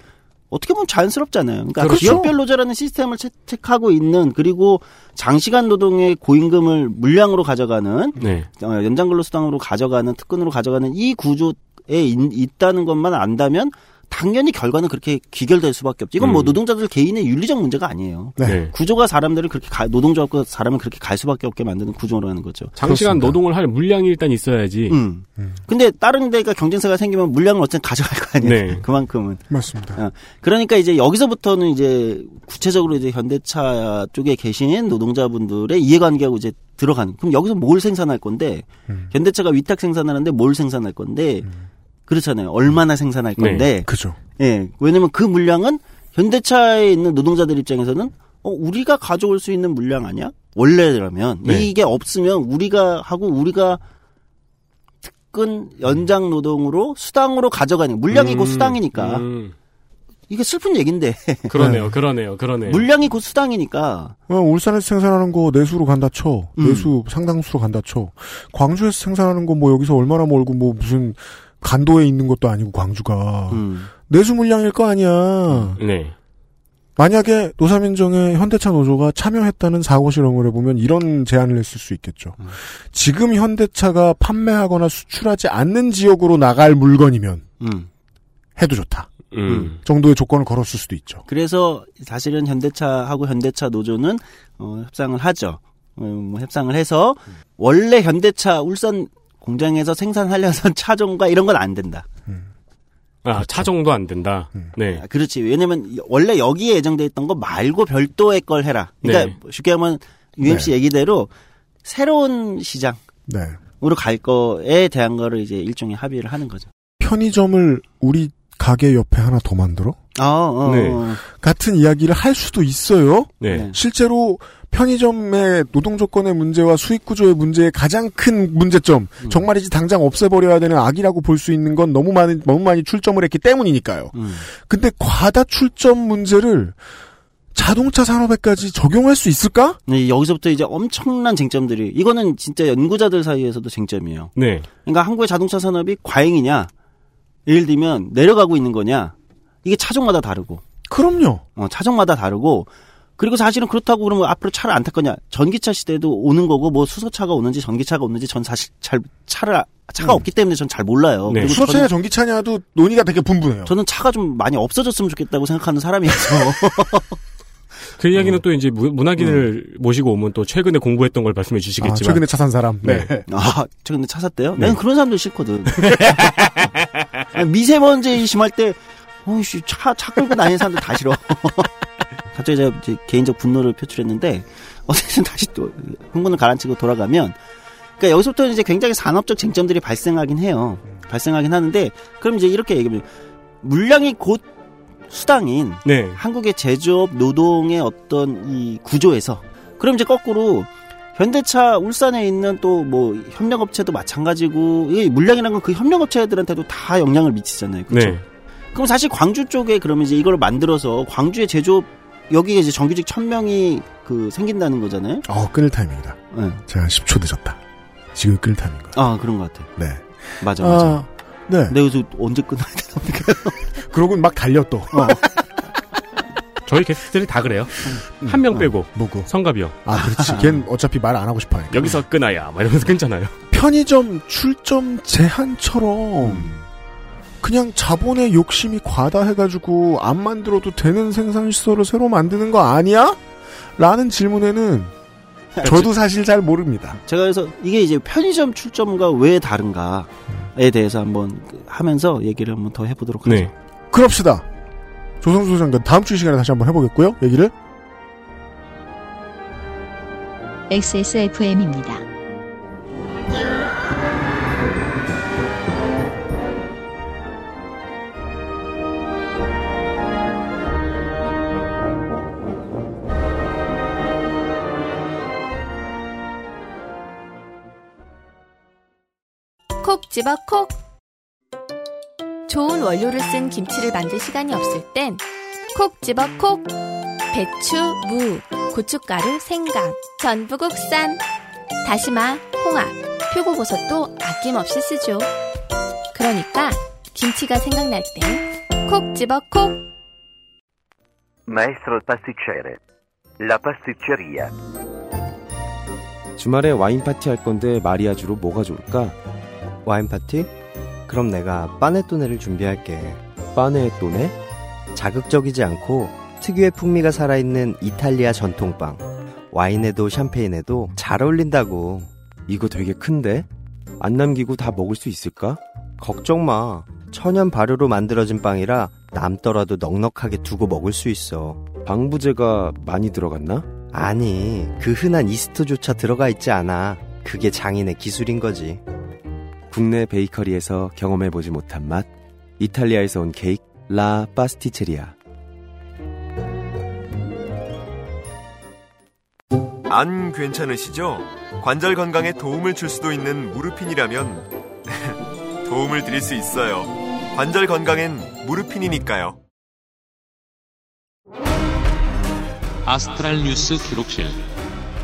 어떻게 보면 자연스럽잖아요. 그러니까 그렇죠. 기업별 노조라는 시스템을 채택하고 있는 그리고 장시간 노동의 고임금을 물량으로 가져가는 네. 어, 연장근로 수당으로 가져가는 특근으로 가져가는 이 구조에 있- 있다는 것만 안다면 당연히 결과는 그렇게 귀결될 수밖에 없죠. 이건 뭐 음. 노동자들 개인의 윤리적 문제가 아니에요. 네. 네. 구조가 사람들을 그렇게 가- 노동조합과 사람을 그렇게 갈 수밖에 없게 만드는 구조라는 거죠. 장시간 그렇습니다. 노동을 할 물량이 일단 있어야지. 음. 음. 근데 다른 데가 경쟁사가 생기면 물량을 어쨌든 가져갈 거 아니에요. 네. <laughs> 그만큼은. 맞습니다. 어, 그러니까 이제 여기서부터는 이제 구체적으로 이제 현대차 쪽에 계신 노동자분들의 이해관계하고 이제 들어가는. 그럼 여기서 뭘 생산할 건데 음. 현대차가 위탁 생산하는데 뭘 생산할 건데 그렇잖아요. 얼마나 생산할 네. 건데. 그죠. 예. 왜냐면 그 물량은 현대차에 있는 노동자들 입장에서는 어 우리가 가져올 수 있는 물량 아니야? 원래라면 네. 이게 없으면 우리가 하고 우리가 특근 연장 노동으로 수당으로 가져가는 물량이 곧 음, 수당이니까 음. 이게 슬픈 얘긴데 <laughs> 그러네요, 그러네요, 그러네요. 물량이 곧 수당이니까 어, 울산에서 생산하는 거 내수로 간다 쳐. 음. 내수 상당수로 간다 쳐. 광주에서 생산하는 거 뭐 여기서 얼마나 멀고 뭐 무슨 간도에 있는 것도 아니고 광주가 음. 내수 물량일 거 아니야. 네. 만약에 노사민정에 현대차 노조가 참여했다는 사고 실험을 해보면 이런 제안을 했을 수 있겠죠. 음. 지금 현대차가 판매하거나 수출하지 않는 지역으로 나갈 물건이면 음. 해도 좋다. 음. 정도의 조건을 걸었을 수도 있죠. 그래서 사실은 현대차하고 현대차 노조는 어, 협상을 하죠. 음, 뭐 협상을 해서 원래 현대차 울산 공장에서 생산하려던 <laughs> 차종과 이런 건 안 된다. 아, 차종도 안 된다. 음. 네. 아, 그렇지. 왜냐면 원래 여기에 예정돼 있던 거 말고 별도의 걸 해라. 그러니까 네. 쉽게 하면 UMC 얘기대로 새로운 시장으로 네. 갈 거에 대한 거를 이제 일종의 합의를 하는 거죠. 편의점을 우리 가게 옆에 하나 더 만들어? 어, 어, 네. 어. 같은 이야기를 할 수도 있어요. 네. 네. 실제로 편의점의 노동 조건의 문제와 수익 구조의 문제의 가장 큰 문제점, 음. 정말이지 당장 없애버려야 되는 악이라고 볼 수 있는 건 너무 많은 너무 많이 출점을 했기 때문이니까요. 음. 근데 과다 출점 문제를 자동차 산업에까지 적용할 수 있을까? 네, 여기서부터 이제 엄청난 쟁점들이 이거는 진짜 연구자들 사이에서도 쟁점이에요. 네. 그러니까 한국의 자동차 산업이 과잉이냐, 예를 들면 내려가고 있는 거냐, 이게 차종마다 다르고, 그럼요. 어, 차종마다 다르고, 그리고 사실은 그렇다고 그러면 앞으로 차를 안 탈 거냐? 전기차 시대도 오는 거고, 뭐 수소차가 오는지 전기차가 오는지 전 사실 잘 차를 차가 음. 없기 때문에 전 잘 몰라요. 네. 그리고 수소차냐 저는, 전기차냐도 논의가 되게 분분해요. 저는 차가 좀 많이 없어졌으면 좋겠다고 생각하는 사람이어서. <laughs> 그 이야기는 또 이제 무- 문학인을 모시고 오면 또 최근에 공부했던 걸 말씀해 아, 주시겠지만. 최근에 차 산 사람. 네. 아, 저 근데 차 샀대요? 네. 난 그런 사람들 싫거든. <laughs> 미세먼지 심할 때, 어이씨, 차, 차 끌고 다니는 사람들 다 싫어. <laughs> 갑자기 제가 이제 개인적 분노를 표출했는데, <laughs> 어쨌든 다시 또 흥분을 가라앉히고 돌아가면, 그러니까 여기서부터 이제 굉장히 산업적 쟁점들이 발생하긴 해요. 발생하긴 하는데, 그럼 이제 이렇게 얘기하면, 물량이 곧 수당인 네. 한국의 제조업 노동의 어떤 이 구조에서 그럼 이제 거꾸로 현대차 울산에 있는 또 뭐 협력업체도 마찬가지고 이 물량이라는 건 그 협력업체들한테도 다 영향을 미치잖아요. 그렇죠? 네. 그럼 사실 광주 쪽에 그러면 이제 이걸 만들어서 광주의 제조업 여기에 이제 정규직 1000명이 그 생긴다는 거잖아요. 어, 끊을 타이밍이다. 네. 제가 10초 늦었다. 지금 끊을 타이밍인 거예요. 아, 그런 것 같아요. 네. 맞아, 맞아. 아, 네. 근데 여기서 언제 끝나야 되나? <laughs> 그러고는 막 달려 또. 어. <laughs> 저희 게스트들이 다 그래요. 한명 빼고. 뭐고? 성갑이요. 아, 그렇지. 걘 어차피 말 안 하고 싶어 하니까. 여기서 끊어야. 막 이러면서 끊잖아요. 편의점 출점 제한처럼 음. 그냥 자본의 욕심이 과다해가지고 안 만들어도 되는 생산시설을 새로 만드는 거 아니야? 라는 질문에는 저도 사실 잘 모릅니다. 제가 그래서 이게 이제 편의점 출점과 왜 다른가에 대해서 한번 그 하면서 얘기를 한번 더 해보도록 하죠. 네. 그럽시다. 조성수 소장관 다음 주이 시간에 다시 한번 해보겠고요. 얘기를 XSFM입니다. 콕 집어 콕. 좋은 원료를 쓴 김치를 만들 시간이 없을 땐 콕 집어 콕. 배추, 무, 고춧가루, 생강, 전부 국산. 다시마, 홍합, 표고버섯도 아낌없이 쓰죠. 그러니까 김치가 생각날 땐 콕 집어 콕. Maestro pasticcere. La pasticceria. 주말에 와인 파티 할 건데 마리아주로 뭐가 좋을까? 와인 파티? 그럼 내가 빠네토네를 준비할게. 빠네또네? 자극적이지 않고 특유의 풍미가 살아있는 이탈리아 전통빵. 와인에도 샴페인에도 잘 어울린다고. 이거 되게 큰데? 안 남기고 다 먹을 수 있을까? 걱정 마. 천연 발효로 만들어진 빵이라 남더라도 넉넉하게 두고 먹을 수 있어. 방부제가 많이 들어갔나? 아니, 그 흔한 이스트조차 들어가 있지 않아. 그게 장인의 기술인 거지. 국내 베이커리에서 경험해보지 못한 맛 이탈리아에서 온 케이크 라 파스티체리아 안 괜찮으시죠? 관절 건강에 도움을 줄 수도 있는 무르핀이라면 <laughs> 도움을 드릴 수 있어요. 관절 건강엔 무르핀이니까요. astral 뉴스 기록실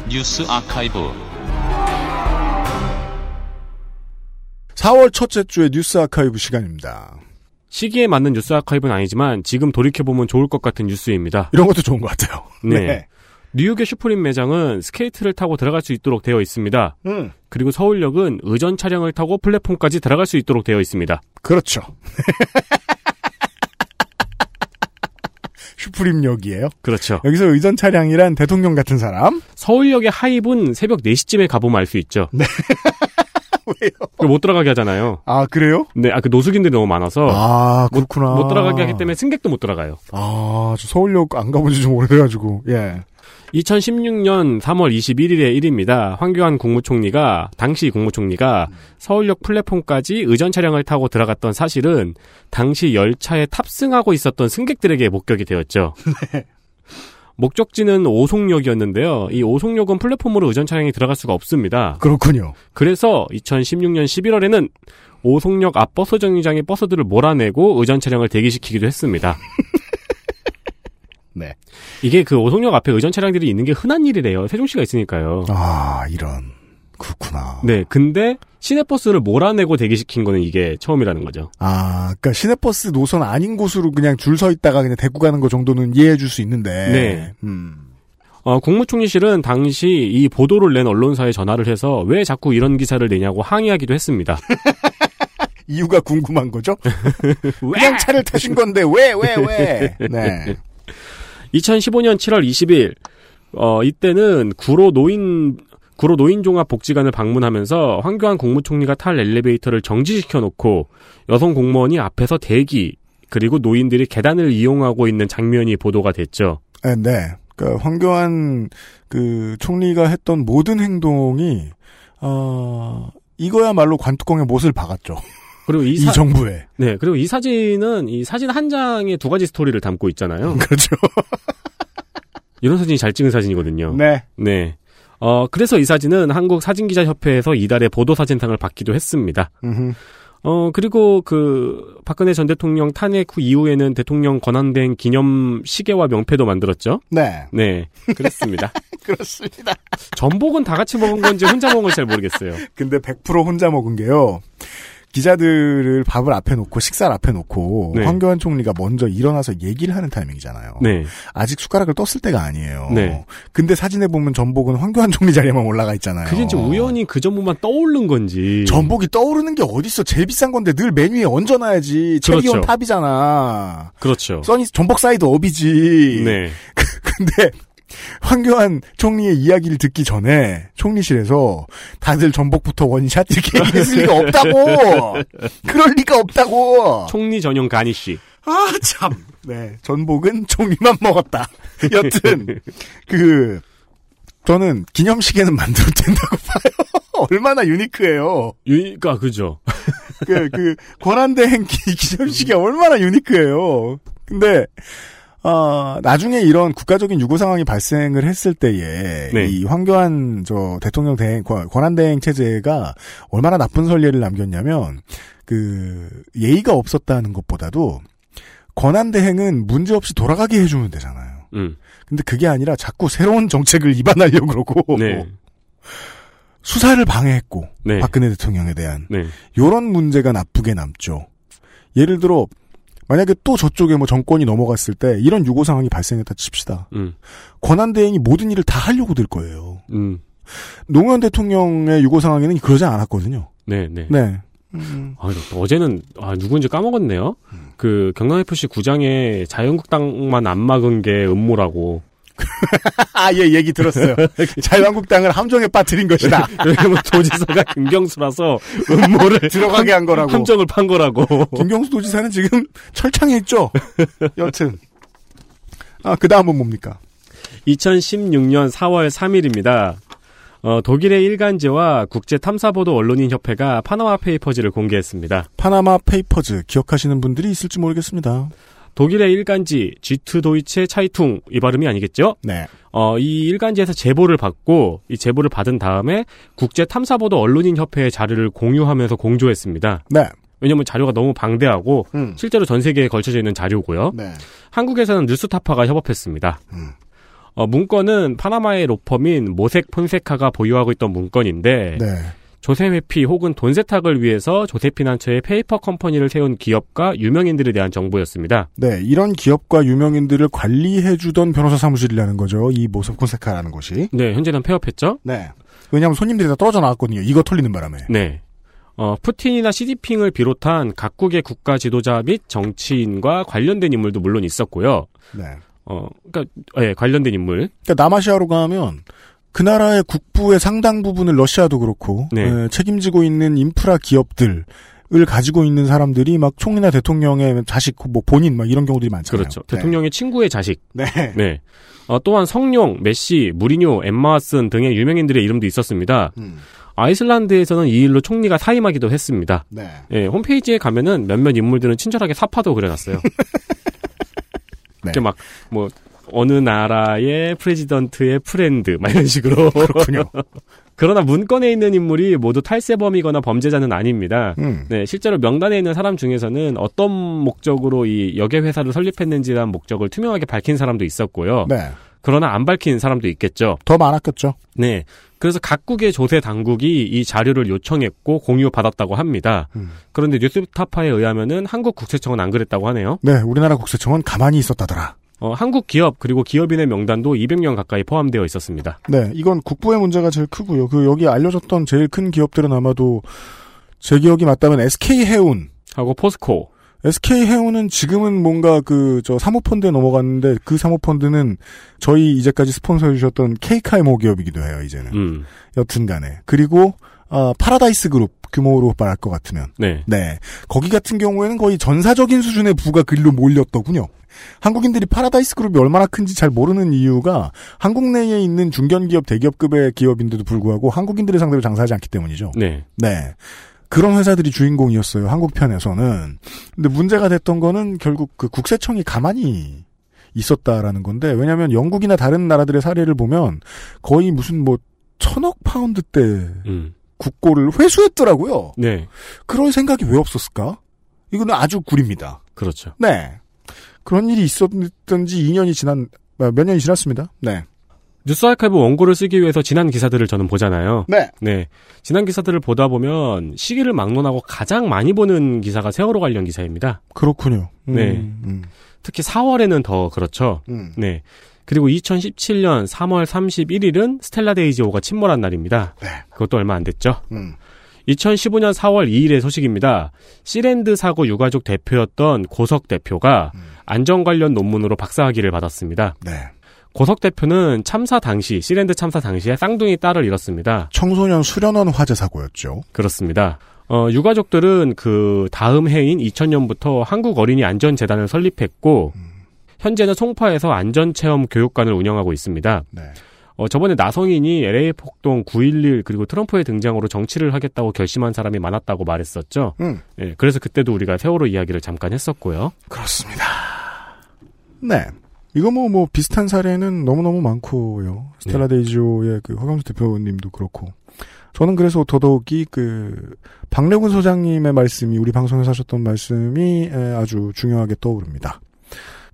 뉴스 아카이브 4월 첫째 주의 뉴스 아카이브 시간입니다. 시기에 맞는 뉴스 아카이브는 아니지만 지금 돌이켜보면 좋을 것 같은 뉴스입니다. 이런 것도 좋은 것 같아요. <laughs> 네. 뉴욕의 슈프림 매장은 스케이트를 타고 들어갈 수 있도록 되어 있습니다. 음, 그리고 서울역은 의전 차량을 타고 플랫폼까지 들어갈 수 있도록 되어 있습니다. 그렇죠. <laughs> 슈프림역이에요. 그렇죠. 여기서 의전 차량이란 대통령 같은 사람. 서울역의 하입은 새벽 4시쯤에 가보면 알 수 있죠. 네. <laughs> 왜요? 못 들어가게 하잖아요. 아, 그래요? 네, 아, 그 노숙인들이 너무 많아서. 아, 그렇구나. 못, 못 들어가게 하기 때문에 승객도 못 들어가요. 아, 저 서울역 안 가본 지 좀 오래돼가지고, 예. 2016년 3월 21일의 일입니다. 황교안 국무총리가 당시 국무총리가 서울역 플랫폼까지 의전 차량을 타고 들어갔던 사실은 당시 열차에 탑승하고 있었던 승객들에게 목격이 되었죠. <laughs> 목적지는 오송역이었는데요. 이 오송역은 플랫폼으로 의전 차량이 들어갈 수가 없습니다. 그렇군요. 그래서 2016년 11월에는 오송역 앞 버스 정류장에 버스들을 몰아내고 의전 차량을 대기시키기도 했습니다. <laughs> 네. 이게 그 오송역 앞에 의전 차량들이 있는 게 흔한 일이래요. 세종시가 있으니까요. 아, 이런. 그렇구나. 네, 근데 시내버스를 몰아내고 대기시킨 거는 이게 처음이라는 거죠. 아, 그니까 시내버스 노선 아닌 곳으로 그냥 줄 서 있다가 그냥 데리고 가는 거 정도는 이해해 줄 수 있는데. 네. 음. 어, 국무총리실은 당시 이 보도를 낸 언론사에 전화를 해서 왜 자꾸 이런 기사를 내냐고 항의하기도 했습니다. <laughs> 이유가 궁금한 거죠? <laughs> 그냥 차를 타신 건데 왜, 왜, 왜? 네. 2015년 7월 20일, 어, 이때는 구로 노인, 구로 노인종합복지관을 방문하면서 황교안 국무총리가 탈 엘리베이터를 정지시켜 놓고 여성 공무원이 앞에서 대기, 그리고 노인들이 계단을 이용하고 있는 장면이 보도가 됐죠. 네, 네. 그러니까 황교안 그 총리가 했던 모든 행동이 어 이거야말로 관뚜껑에 못을 박았죠. 그리고 이, 이 사- 정부에. 네, 그리고 이 사진은 이 사진 한 장에 두 가지 스토리를 담고 있잖아요. <laughs> 그렇죠. 이런 사진이 잘 찍은 사진이거든요. 네. 네. 어, 그래서 이 사진은 한국 사진기자협회에서 이달에 보도사진상을 받기도 했습니다. 음흠. 어, 그리고 그, 박근혜 전 대통령 탄핵 후 이후에는 대통령 권한대행 기념 시계와 명패도 만들었죠? 네. 네. 그렇습니다. <laughs> 그렇습니다. 전복은 다 같이 먹은 건지 혼자 먹은 건지 잘 모르겠어요. 근데 100% 혼자 먹은 게요. 기자들을 밥을 앞에 놓고 식사를 앞에 놓고 네. 황교안 총리가 먼저 일어나서 얘기를 하는 타이밍이잖아요. 네. 아직 숟가락을 떴을 때가 아니에요. 네. 근데 사진에 보면 전복은 황교안 총리 자리에만 올라가 있잖아요. 그게 이제 우연히 그 전복만 떠오른 건지. 전복이 떠오르는 게 어딨어. 제일 비싼 건데 늘 메뉴에 얹어놔야지. cherry on 그렇죠. top이잖아. 그렇죠. sunny 전복 side up이지. 네. <laughs> 근데 황교안 총리의 이야기를 듣기 전에 총리실에서 다들 전복부터 원샷 이렇게 <laughs> 얘기했을 리가 없다고. 그럴 리가 없다고. 총리 전용 가니쉬. 아 참. 네. 전복은 총리만 먹었다. 여튼 그 저는 기념시계는 만들어도 된다고 봐요. <laughs> 얼마나 유니크해요. 유니까 그죠. 그, 그, 권한대행 기- 기념시계 얼마나 유니크해요. 근데, 어, 나중에 이런 국가적인 유고 상황이 발생을 했을 때에, 네. 이 황교안, 저, 대통령 대행, 권- 권한 대행 체제가 얼마나 나쁜 선례를 남겼냐면, 그, 예의가 없었다는 것보다도, 권한 대행은 문제 없이 돌아가게 해주면 되잖아요. 음. 근데 그게 아니라 자꾸 새로운 정책을 <laughs> 입안하려고 그러고, 네. 수사를 방해했고, 네. 박근혜 대통령에 대한. 네. 요런 문제가 나쁘게 남죠. 예를 들어 만약에 또 저쪽에 뭐 정권이 넘어갔을 때 이런 유고 상황이 발생했다 칩시다. 음. 권한 대행이 모든 일을 다 하려고 들 거예요. 음. 노무현 대통령의 유고 상황에는 그러지 않았거든요. 네, 네. 네. 아, 어제는 아 누군지 까먹었네요. 그 경남FC 구장에 자유한국당만 안 막은 게 음모라고. <laughs> 아, 예, 얘기 들었어요. <laughs> 자유한국당을 함정에 빠뜨린 것이다. <laughs> 왜냐면 도지사가 김경수라서 음모를 들어가게 한 거라고. 함정을 판 거라고. 김경수 도지사는 지금 철창에 있죠. 여튼. 아, 그 다음은 뭡니까? 2016년 4월 3일입니다. 어, 독일의 일간지와 국제 탐사보도 언론인 협회가 Panama Papers를 공개했습니다. Panama Papers 기억하시는 분들이 있을지 모르겠습니다. 독일의 일간지 지트 도이체 차이퉁 이 발음이 아니겠죠? 네. 어, 이 일간지에서 제보를 받고 이 제보를 받은 다음에 국제 탐사보도 언론인 협회의 자료를 공유하면서 공조했습니다. 네. 왜냐면 자료가 너무 방대하고 음. 실제로 전 세계에 걸쳐져 있는 자료고요. 네. 한국에서는 뉴스타파가 협업했습니다. 어, 문건은 파나마의 로펌인 모색 폰세카가 보유하고 있던 문건인데 네. 조세 회피 혹은 돈 세탁을 위해서 조세 피난처의 페이퍼 컴퍼니를 세운 기업과 유명인들에 대한 정보였습니다. 네, 이런 기업과 유명인들을 관리해주던 변호사 사무실이라는 거죠. 이 모색 폰세카라는 곳이. 네, 현재는 폐업했죠. 네. 왜냐하면 손님들이 다 떨어져 나왔거든요. 이거 털리는 바람에. 네. 어, 푸틴이나 시진핑을 비롯한 각국의 국가 지도자 및 정치인과 관련된 인물도 물론 있었고요. 네. 어, 그러니까 예, 관련된 인물. 그러니까 남아시아로 가면 그 나라의 국부의 상당 부분을 러시아도 그렇고 네. 에, 책임지고 있는 인프라 기업들을 가지고 있는 사람들이 막 총리나 대통령의 자식, 뭐 본인 막 이런 경우들이 많잖아요. 그렇죠. 대통령의 친구의 자식. 네. 네. 어, 또한 성룡, 메시, 무리뉴, 엠마 왓슨 등의 유명인들의 이름도 있었습니다. 음. 아이슬란드에서는 이 일로 총리가 사임하기도 했습니다. 네. 예, 홈페이지에 가면은 몇몇 인물들은 친절하게 삽화도 그려놨어요. <laughs> 네. 이렇게 막, 뭐, 어느 나라의 president의 friend, 막 이런 식으로. 그렇군요. <laughs> 그러나 문건에 있는 인물이 모두 탈세범이거나 범죄자는 아닙니다. 음. 네, 실제로 명단에 있는 사람 중에서는 어떤 목적으로 역외 회사를 설립했는지에 대한 목적을 투명하게 밝힌 사람도 있었고요. 네. 그러나 안 밝힌 사람도 있겠죠. 더 많았겠죠. 네. 그래서 각국의 조세 당국이 이 자료를 요청했고 공유받았다고 합니다. 음. 그런데 뉴스타파에 의하면은 한국 국세청은 안 그랬다고 하네요. 네, 우리나라 국세청은 가만히 있었다더라. 어, 한국 기업 그리고 기업인의 명단도 200명 가까이 포함되어 있었습니다. 네, 이건 국부의 문제가 제일 크고요. 그 여기 알려졌던 제일 큰 기업들은 아마도 제 기억이 맞다면 SK 해운 하고 포스코. SK 해운은 지금은 뭔가 그 저 사모펀드에 넘어갔는데 그 사모펀드는 저희 이제까지 스폰서해 주셨던 케이카이모 기업이기도 해요, 이제는. 음. 여튼간에. 그리고 어, 파라다이스 그룹 규모로 말할 것 같으면. 네. 네. 거기 같은 경우에는 거의 전사적인 수준의 부가 글로 몰렸더군요. 한국인들이 파라다이스 그룹이 얼마나 큰지 잘 모르는 이유가 한국 내에 있는 중견기업 대기업급의 기업인데도 불구하고 한국인들을 상대로 장사하지 않기 때문이죠. 네. 네. 그런 회사들이 주인공이었어요. 한국 편에서는. 근데 문제가 됐던 거는 결국 그 국세청이 가만히 있었다라는 건데 왜냐하면 영국이나 다른 나라들의 사례를 보면 거의 무슨 뭐 천억 파운드 대 음. 국고를 회수했더라고요. 네. 그럴 생각이 왜 없었을까? 이거는 아주 구립니다. 그렇죠. 네. 그런 일이 있었던지 2년이 지난 아, 몇 년이 지났습니다. 네. 뉴스 아카이브 원고를 쓰기 위해서 지난 기사들을 저는 보잖아요. 네. 네. 지난 기사들을 보다 보면 시기를 막론하고 가장 많이 보는 기사가 세월호 관련 기사입니다. 그렇군요. 음, 네. 음. 특히 4월에는 더 그렇죠. 음. 네. 그리고 2017년 3월 31일은 스텔라 데이지호가 침몰한 날입니다. 네. 그것도 얼마 안 됐죠. 음. 2015년 4월 2일의 소식입니다. 시랜드 사고 유가족 대표였던 고석 대표가 안전 관련 논문으로 박사학위를 받았습니다. 네. 고석 대표는 참사 당시 시랜드 참사 당시에 쌍둥이 딸을 잃었습니다. 청소년 수련원 화재 사고였죠. 그렇습니다. 어, 유가족들은 그 다음 해인 2000년부터 한국 어린이 안전 재단을 설립했고 현재는 송파에서 안전체험 교육관을 운영하고 있습니다. 네. 어, 저번에 나성인이 LA 폭동 9.11 그리고 트럼프의 등장으로 정치를 하겠다고 결심한 사람이 많았다고 말했었죠. 음. 예, 그래서 그때도 우리가 세월호 이야기를 잠깐 했었고요. 그렇습니다. 네. 이거 뭐, 뭐, 비슷한 사례는 너무너무 많고요. 스텔라 데이지오의 그 허경수 대표님도 그렇고. 저는 그래서 더더욱이 그, 박래군 소장님의 말씀이, 우리 방송에서 하셨던 말씀이 에, 아주 중요하게 떠오릅니다.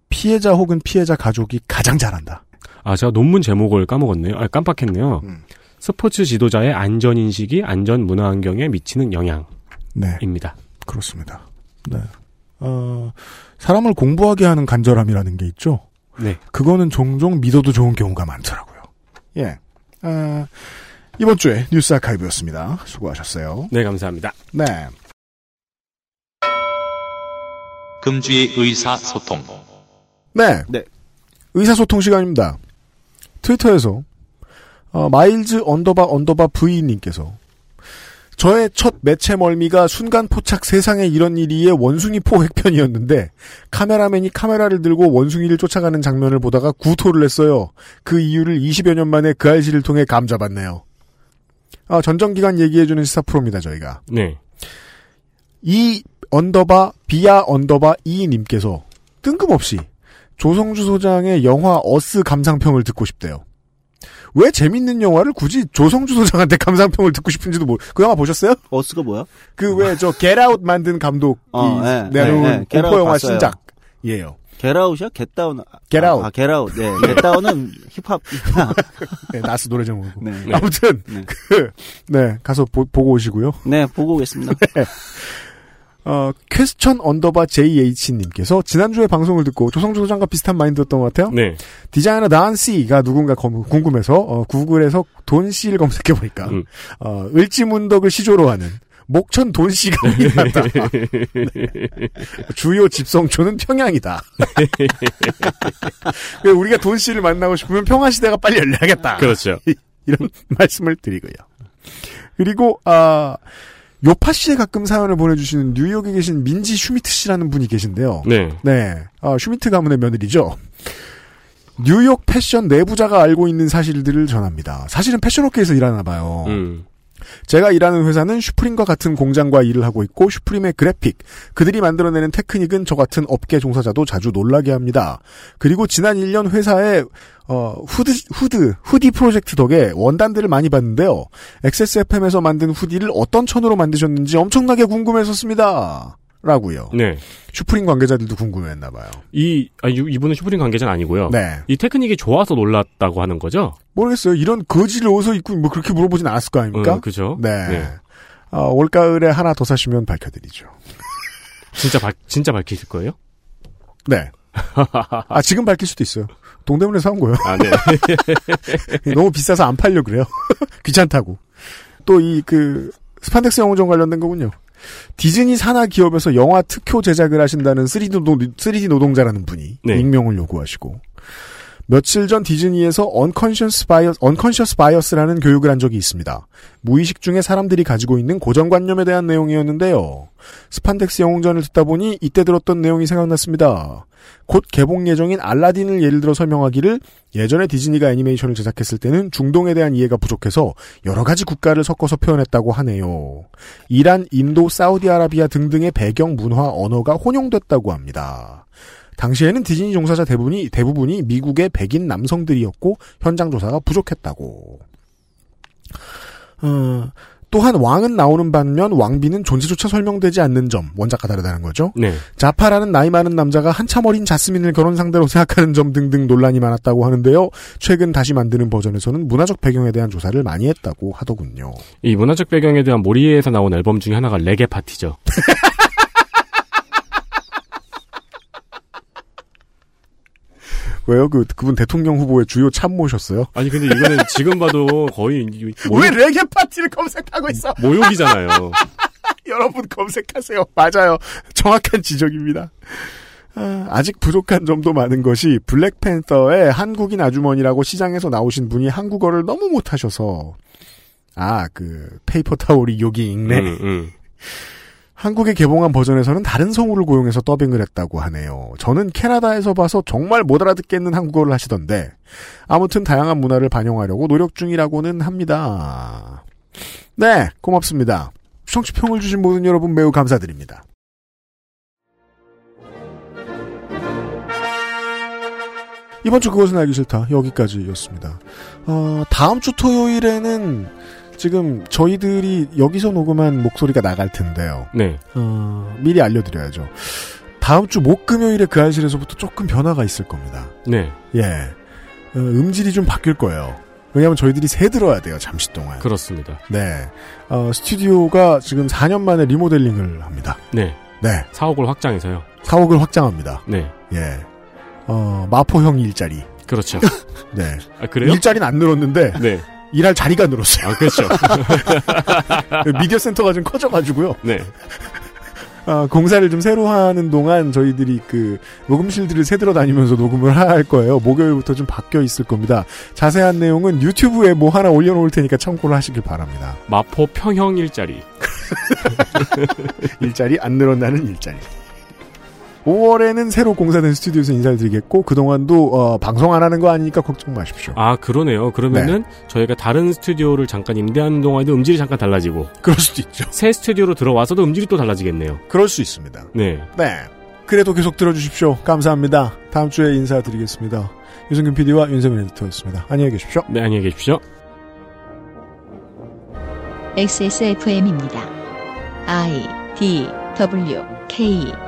피해자 혹은 피해자 가족이 가장 잘한다. 아, 제가 논문 제목을 까먹었네요. 아, 깜빡했네요. 음. 스포츠 지도자의 안전 인식이 안전 문화 환경에 미치는 영향입니다. 네. 그렇습니다. 네. 어, 사람을 공부하게 하는 간절함이라는 게 있죠. 네. 그거는 종종 믿어도 좋은 경우가 많더라고요. 예. 아, 이번 주에 뉴스 아카이브였습니다. 수고하셨어요. 네, 감사합니다. 네. 금주의 의사소통. 네. 의사소통 시간입니다. 트위터에서 어, 마일즈 언더바 언더바 V님께서 저의 첫 매체 멀미가 순간 포착 세상에 이런 일이의 원숭이 포획 편이었는데 카메라맨이 카메라를 들고 원숭이를 쫓아가는 장면을 보다가 구토를 했어요. 그 이유를 20여 년 만에 그알싫을 통해 감잡았네요. 아, 전정기관 얘기해주는 시사 프로입니다, 저희가. 네. 이 언더바 비아 언더바 이님께서 뜬금없이 조성주 소장의 영화 어스 감상평을 듣고 싶대요. 왜 재밌는 영화를 굳이 조성주 소장한테 감상평을 듣고 싶은지도 모르. 그 영화 보셨어요? 어스가 뭐야? 그 왜 저 겟아웃 만든 감독이 어, 네, 내놓은 네, 네. 공포 영화 봤어요. 신작이에요. 겟아웃이야? 겟다운. 겟아웃. 아, 겟아웃. 네. 겟다운은 힙합. <laughs> 네, 나스 노래 제목이고. 네. 아무튼 그 네, 가서 보, 고 오시고요. 네, 보고 오겠습니다. <laughs> 어, 퀘스천 언더바 JH님께서 지난주에 방송을 듣고 조성주 소장과 비슷한 마인드였던 것 같아요. 네. 디자이너 돈 씨가 누군가 검- 궁금해서 어, 구글에서 돈 씨를 검색해보니까 음. 어, 을지문덕을 시조로 하는 목천 돈 씨가 있다 한다. 주요 집성촌은 평양이다. <laughs> 우리가 돈 씨를 만나고 싶으면 평화시대가 빨리 열려야겠다. 그렇죠. <laughs> 이런 말씀을 드리고요. 그리고 아 요팟시에 가끔 사연을 보내주시는 뉴욕에 계신 민지 슈미트 씨라는 분이 계신데요. 네. 네. 아, 슈미트 가문의 며느리죠. 뉴욕 패션 내부자가 알고 있는 사실들을 전합니다. 사실은 패션업계에서 일하나 봐요. 음. 제가 일하는 회사는 슈프림과 같은 공장과 일을 하고 있고 슈프림의 그래픽, 그들이 만들어내는 테크닉은 저 같은 업계 종사자도 자주 놀라게 합니다. 그리고 지난 1년 회사에 어, 후드, 후드, 후디 프로젝트 덕에 원단들을 많이 봤는데요. XSFM에서 만든 hoodie를 어떤 천으로 만드셨는지 엄청나게 궁금했었습니다. 라고요. 네. 슈프림 관계자들도 궁금했나 봐요. 이, 아, 이- 이분은 슈프림 관계자는 아니고요. 네. 이 테크닉이 좋아서 놀랐다고 하는 거죠? 모르겠어요. 이런 거지를 어디서 입고 뭐 그렇게 물어보진 않았을 거 아닙니까? 음, 그죠? 네. 네. 어, 올가을에 하나 더 사시면 밝혀드리죠. 진짜 밝, 진짜 밝히실 거예요? 네. <laughs> 아, 지금 밝힐 수도 있어요. 동대문에 사온 거예요. 아, 네. <laughs> 너무 비싸서 안 팔려 그래요. <laughs> 귀찮다고. 또 이 그 스판덱스 영웅전 관련된 거군요. 디즈니 산하 기업에서 영화 특효 제작을 하신다는 3D, 노동, 3D 노동자라는 분이 네. 익명을 요구하시고 며칠 전 디즈니에서 unconscious bias, unconscious bias라는 교육을 한 적이 있습니다. 무의식 중에 사람들이 가지고 있는 고정관념에 대한 내용이었는데요. 스판덱스 영웅전을 듣다 보니 이때 들었던 내용이 생각났습니다. 곧 개봉 예정인 알라딘을 예를 들어 설명하기를 예전에 디즈니가 애니메이션을 제작했을 때는 중동에 대한 이해가 부족해서 여러 가지 국가를 섞어서 표현했다고 하네요. 이란, 인도, 사우디아라비아 등등의 배경, 문화, 언어가 혼용됐다고 합니다. 당시에는 디즈니 종사자 대부분이, 대부분이 미국의 백인 남성들이었고 현장 조사가 부족했다고. 어, 또한 왕은 나오는 반면 왕비는 존재조차 설명되지 않는 점 원작과 다르다는 거죠. 네. 자파라는 나이 많은 남자가 한참 어린 자스민을 결혼 상대로 <laughs> 생각하는 점 등등 논란이 많았다고 하는데요. 최근 다시 만드는 버전에서는 문화적 배경에 대한 조사를 많이 했다고 하더군요. 이 문화적 배경에 대한 모리에서 나온 앨범 중에 하나가 레게 파티죠. <laughs> 왜요? 그 그분 대통령 후보의 주요 참모셨어요? 아니 근데 이거는 지금 봐도 거의 이- 왜 모욕, 레게 파티를 검색하고 있어? 모욕이잖아요. <laughs> 여러분 검색하세요. 맞아요. 정확한 지적입니다. 아, 아직 부족한 점도 많은 것이 블랙팬서의 한국인 아주머니라고 시장에서 나오신 분이 한국어를 너무 못하셔서 아 그 페이퍼 타올이 여기 읽네. 음, 음. 한국에 개봉한 버전에서는 다른 성우를 고용해서 더빙을 했다고 하네요. 저는 캐나다에서 봐서 정말 못 알아듣겠는 한국어를 하시던데 아무튼 다양한 문화를 반영하려고 노력 중이라고는 합니다. 네, 고맙습니다. 청취평을 주신 모든 여러분 매우 감사드립니다. 이번 주 그것은 알기 싫다 여기까지였습니다. 어, 다음 주 토요일에는 지금 저희들이 여기서 녹음한 목소리가 나갈 텐데요. 네. 어, 미리 알려드려야죠. 다음 주 목 금요일에 그 알실에서부터 조금 변화가 있을 겁니다. 네. 예, 어, 음질이 좀 바뀔 거예요. 왜냐하면 저희들이 새 들어야 돼요 잠시 동안. 그렇습니다. 네, 어, 스튜디오가 지금 4년 만에 리모델링을 합니다. 네. 네, 사옥을 확장해서요. 사옥을 확장합니다. 네. 예, 어, 마포형 일자리. 그렇죠. <laughs> 네, 아, 그래요? 일자리는 안 늘었는데 네. 일할 자리가 늘었어요. 아, 그렇죠. <laughs> 미디어 센터가 좀 커져가지고요. 네. 아, 공사를 좀 새로 하는 동안 저희들이 그 녹음실들을 새들어 다니면서 녹음을 할 거예요. 목요일부터 좀 바뀌어 있을 겁니다. 자세한 내용은 유튜브에 뭐 하나 올려놓을 테니까 참고를 하시길 바랍니다. 마포 평형 일자리. <laughs> 일자리 안 늘어나는 일자리. 5월에는 새로 공사된 스튜디오에서 인사를 드리겠고 그동안도 어, 방송 안 하는 거 아니니까 걱정 마십시오. 아, 그러네요. 그러면은 저희가 다른 스튜디오를 잠깐 임대하는 동안에도 음질이 잠깐 달라지고 <laughs> 그럴 수도 있죠. 새 스튜디오로 들어와서도 음질이 또 달라지겠네요. 그럴 수 있습니다. 네. 네. 그래도 계속 들어주십시오. 감사합니다. 다음 주에 인사드리겠습니다. 유승균 PD와 윤세민 에디터였습니다. 안녕히 계십시오. 네, 안녕히 계십시오. XSFM입니다. I D W K